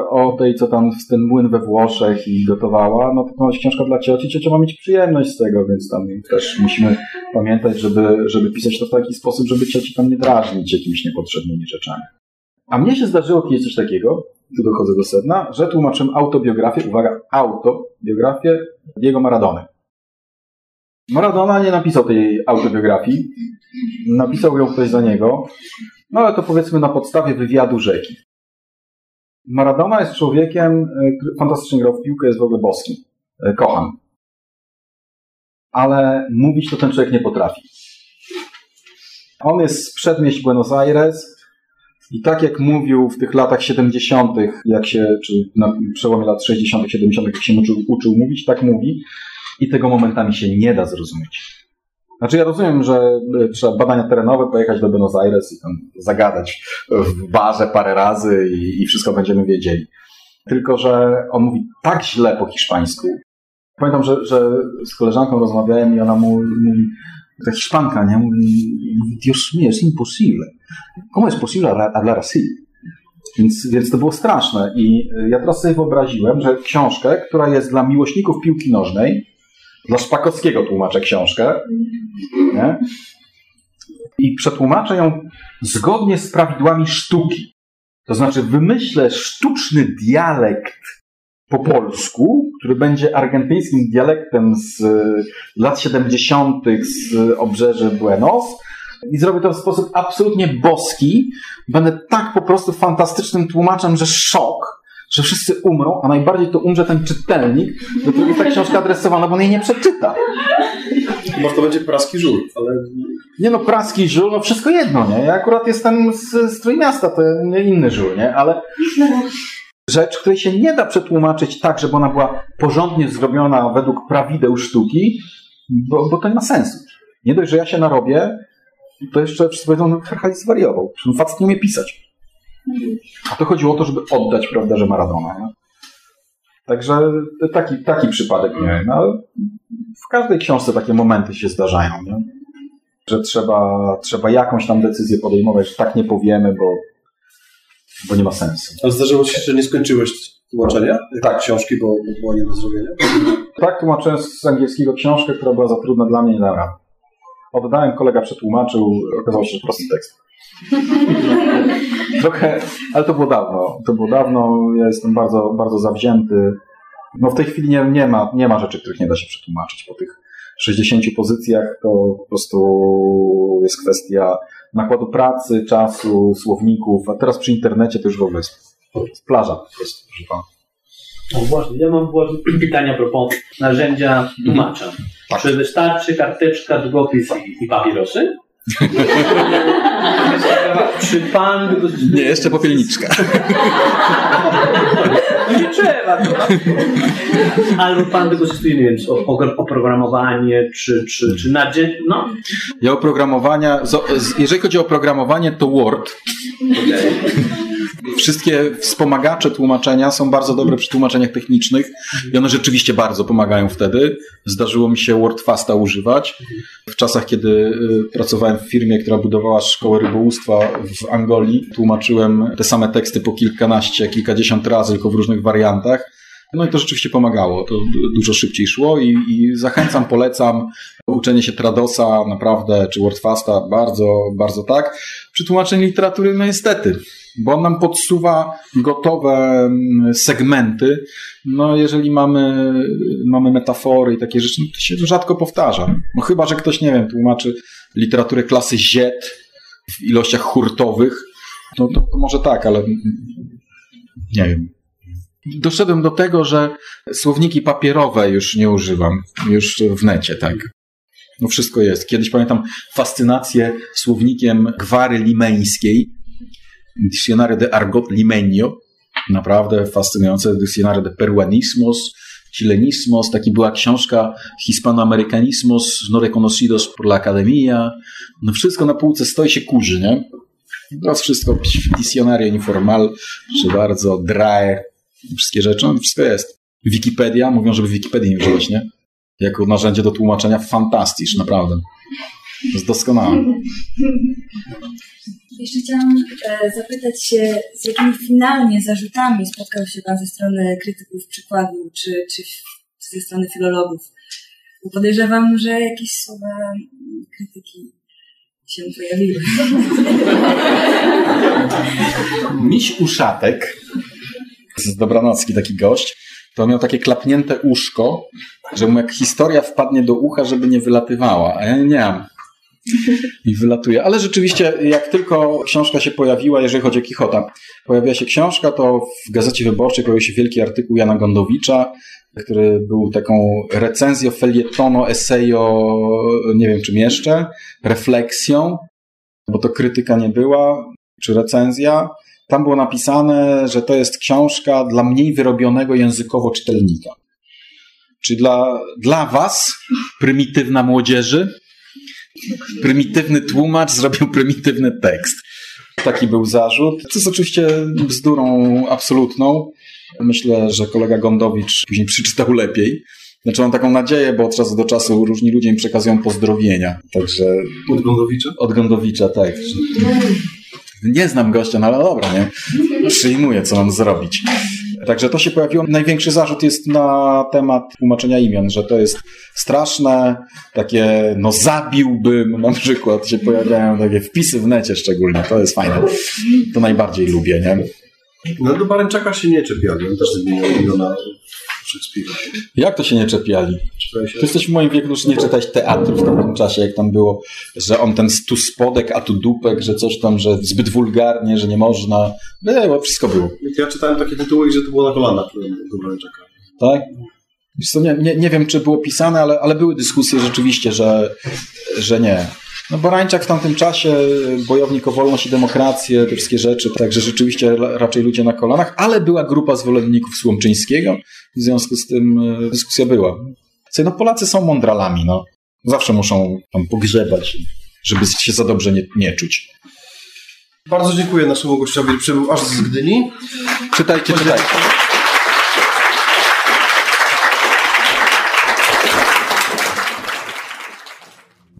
o tej, co tam z ten młyn we Włoszech i gotowała, no to to jest książka dla cioci, ciocia ma mieć przyjemność z tego, więc tam też musimy pamiętać, żeby, żeby pisać to w taki sposób, żeby cioci tam nie drażnić jakimiś niepotrzebnymi rzeczami. A mnie się zdarzyło kiedyś coś takiego, tu dochodzę do sedna, że tłumaczyłem autobiografię, uwaga, autobiografię Diego Maradony. Maradona nie napisał tej autobiografii, napisał ją ktoś za niego, no ale to powiedzmy na podstawie wywiadu rzeki. Maradona jest człowiekiem, e, który fantastycznie grał w piłkę, jest w ogóle boskim. E, Kocham. Ale mówić to ten człowiek nie potrafi. On jest z przedmieść Buenos Aires i tak jak mówił w tych latach 70., jak się, czy na przełomie lat 60., 70., jak się uczył, uczył mówić, tak mówi i tego momentami się nie da zrozumieć. Znaczy ja rozumiem, że y, trzeba badania terenowe, pojechać do Buenos Aires i tam zagadać w barze parę razy i, i wszystko będziemy wiedzieli. Tylko, że on mówi tak źle po hiszpańsku. Pamiętam, że, że z koleżanką rozmawiałem i ona mówi, nie? Mówi, mówi Dios mío, es imposible. ¿Cómo es posible hablar así? Więc, więc to było straszne. I y, ja teraz sobie wyobraziłem, że książkę, która jest dla miłośników piłki nożnej, dla Szpakowskiego tłumaczę książkę, nie? i przetłumaczę ją zgodnie z prawidłami sztuki. To znaczy wymyślę sztuczny dialekt po polsku, który będzie argentyńskim dialektem z y, lat 70. z obrzeży Buenos i zrobię to w sposób absolutnie boski. Będę tak po prostu fantastycznym tłumaczem, że szok, że wszyscy umrą, a najbardziej to umrze ten czytelnik, do którego ta książka adresowana, bo on jej nie przeczyta. Może to będzie praski żul, ale... Nie no, praski żul, no wszystko jedno, nie? Ja akurat jestem z, z Trójmiasta, to nie inny żul, nie? Ale rzecz, której się nie da przetłumaczyć tak, żeby ona była porządnie zrobiona według prawideł sztuki, bo, bo to nie ma sensu. Nie dość, że ja się narobię, to jeszcze wszyscy powiedzą, no Herhali zwariował, facet nie umie pisać. A to chodziło o to, żeby oddać, prawda, że Maradona. Nie? Także taki, taki przypadek miałem. No, w każdej książce takie momenty się zdarzają, nie? że trzeba, trzeba jakąś tam decyzję podejmować, że tak nie powiemy, bo, bo nie ma sensu. A zdarzyło się, że nie skończyłeś tłumaczenia? Tak. Książki, bo, była nie do zrobienia? Tak, tłumaczyłem z angielskiego książkę, która była za trudna dla mnie, nie dałem rady. Oddałem, kolega przetłumaczył, okazało się, że prosty tekst. <laughs> Trochę, ale to było dawno. To było dawno, ja jestem bardzo, bardzo zawzięty. No w tej chwili nie, nie, ma, nie ma rzeczy, których nie da się przetłumaczyć. Po tych 60 pozycjach to po prostu jest kwestia nakładu pracy, czasu, słowników, a teraz przy internecie to już w ogóle jest, plaża po prostu, proszę pana. O, właśnie, ja mam właśnie <clears throat> pytanie a propos narzędzia tłumacza. Czy wystarczy karteczka, długopis i, i papierosy? <laughs> Czy pan. Nie, jeszcze popielniczka. No nie trzeba. To. Albo pan wykorzystuje, nie wiem, oprogramowanie, czy, czy, czy narzędzie, no. Ja oprogramowania, jeżeli chodzi o oprogramowanie, to Word. Wszystkie wspomagacze tłumaczenia są bardzo dobre przy tłumaczeniach technicznych i one rzeczywiście bardzo pomagają wtedy. Zdarzyło mi się WordFasta używać. W czasach, kiedy y, pracowałem w firmie, która budowała szkołę rybołówstwa w Angolii, tłumaczyłem te same teksty po kilkanaście, kilkadziesiąt razy, tylko w różnych wariantach. No i to rzeczywiście pomagało. To du- dużo szybciej szło i, i zachęcam, polecam uczenie się Tradosa naprawdę, czy Wordfasta, bardzo, bardzo tak. Przy tłumaczeniu literatury, no niestety, bo on nam podsuwa gotowe mm, segmenty. No jeżeli mamy, mamy metafory i takie rzeczy, no to się rzadko powtarza. No chyba, że ktoś, nie wiem, tłumaczy literaturę klasy Z w ilościach hurtowych, no to, to może tak, ale nie wiem. Doszedłem do tego, że słowniki papierowe już nie używam, już w necie, tak. No wszystko jest. Kiedyś pamiętam fascynację słownikiem gwary limeńskiej, Diccionario de Argot Limeño, naprawdę fascynujące, Diccionario de Peruanismos, Chilenismos, taki była książka Hispanoamericanismos no reconocidos por la Academia, no wszystko na półce stoi się kurzy, nie? Teraz wszystko Diccionario Informal, czy bardzo drae, wszystkie rzeczy, no wszystko jest. Wikipedia, mówią, żeby Wikipedii nie używać, nie? Jako narzędzie do tłumaczenia, fantastycznie, naprawdę. Jest doskonałe. <laughs> Jeszcze chciałam e, zapytać się, z jakimi finalnie zarzutami spotkał się Pan ze strony krytyków przykładu, czy, czy ze strony filologów? Bo podejrzewam, że jakieś słowa krytyki się pojawiły. <laughs> Miś Uszatek, z Dobranocki taki gość, to miał takie klapnięte uszko, że mu jak historia wpadnie do ucha, żeby nie wylatywała, a ja nie mam. I wylatuje. Ale rzeczywiście, jak tylko książka się pojawiła, jeżeli chodzi o Kichota, pojawiła się książka, to w Gazecie Wyborczej pojawił się wielki artykuł Jana Gondowicza, który był taką recenzją, felietono, esejo, nie wiem czym jeszcze, refleksją. bo to krytyka nie była, czy recenzja. Tam było napisane, że to jest książka dla mniej wyrobionego językowo czytelnika. Czy dla, dla was, prymitywna młodzieży, prymitywny tłumacz zrobił prymitywny tekst. Taki był zarzut. To jest oczywiście bzdurą absolutną. Myślę, że kolega Gondowicz później przeczytał lepiej. Znaczy mam taką nadzieję, bo od czasu do czasu różni ludzie mi przekazują pozdrowienia. Także... Od Gondowicza? Od Gondowicza, tak. Nie znam gościa, no ale dobra, nie? Przyjmuję, co mam zrobić. Także to się pojawiło. Największy zarzut jest na temat tłumaczenia imion, że to jest straszne, takie, no zabiłbym, na przykład się pojawiają takie wpisy w necie szczególnie. To jest fajne. To najbardziej lubię, nie? No do Baręczaka się nie czepiali, on też zmieniał imiona Szekspira. Jak to się nie czepiali? Ty jesteś w moim wieku, już nie czytać teatru w tamtym czasie, jak tam było, że on ten tu spodek, a tu dupek, że coś tam, że zbyt wulgarnie, że nie można. Było, wszystko było. Ja czytałem takie tytuły, że to było na kolanach do Baręczaka. Tak? Wiesz co, nie, nie, nie wiem, czy było pisane, ale, ale były dyskusje rzeczywiście, że, że nie. No Borańczak w tamtym czasie, bojownik o wolność i demokrację, te wszystkie rzeczy, także rzeczywiście raczej ludzie na kolanach, ale była grupa zwolenników Słomczyńskiego, w związku z tym e, dyskusja była. Co, no Polacy są mądralami, no. Zawsze muszą tam pogrzebać, żeby się za dobrze nie, nie czuć. Bardzo dziękuję naszemu gościowi, przybył aż z Gdyni. Czytajcie, czytajcie.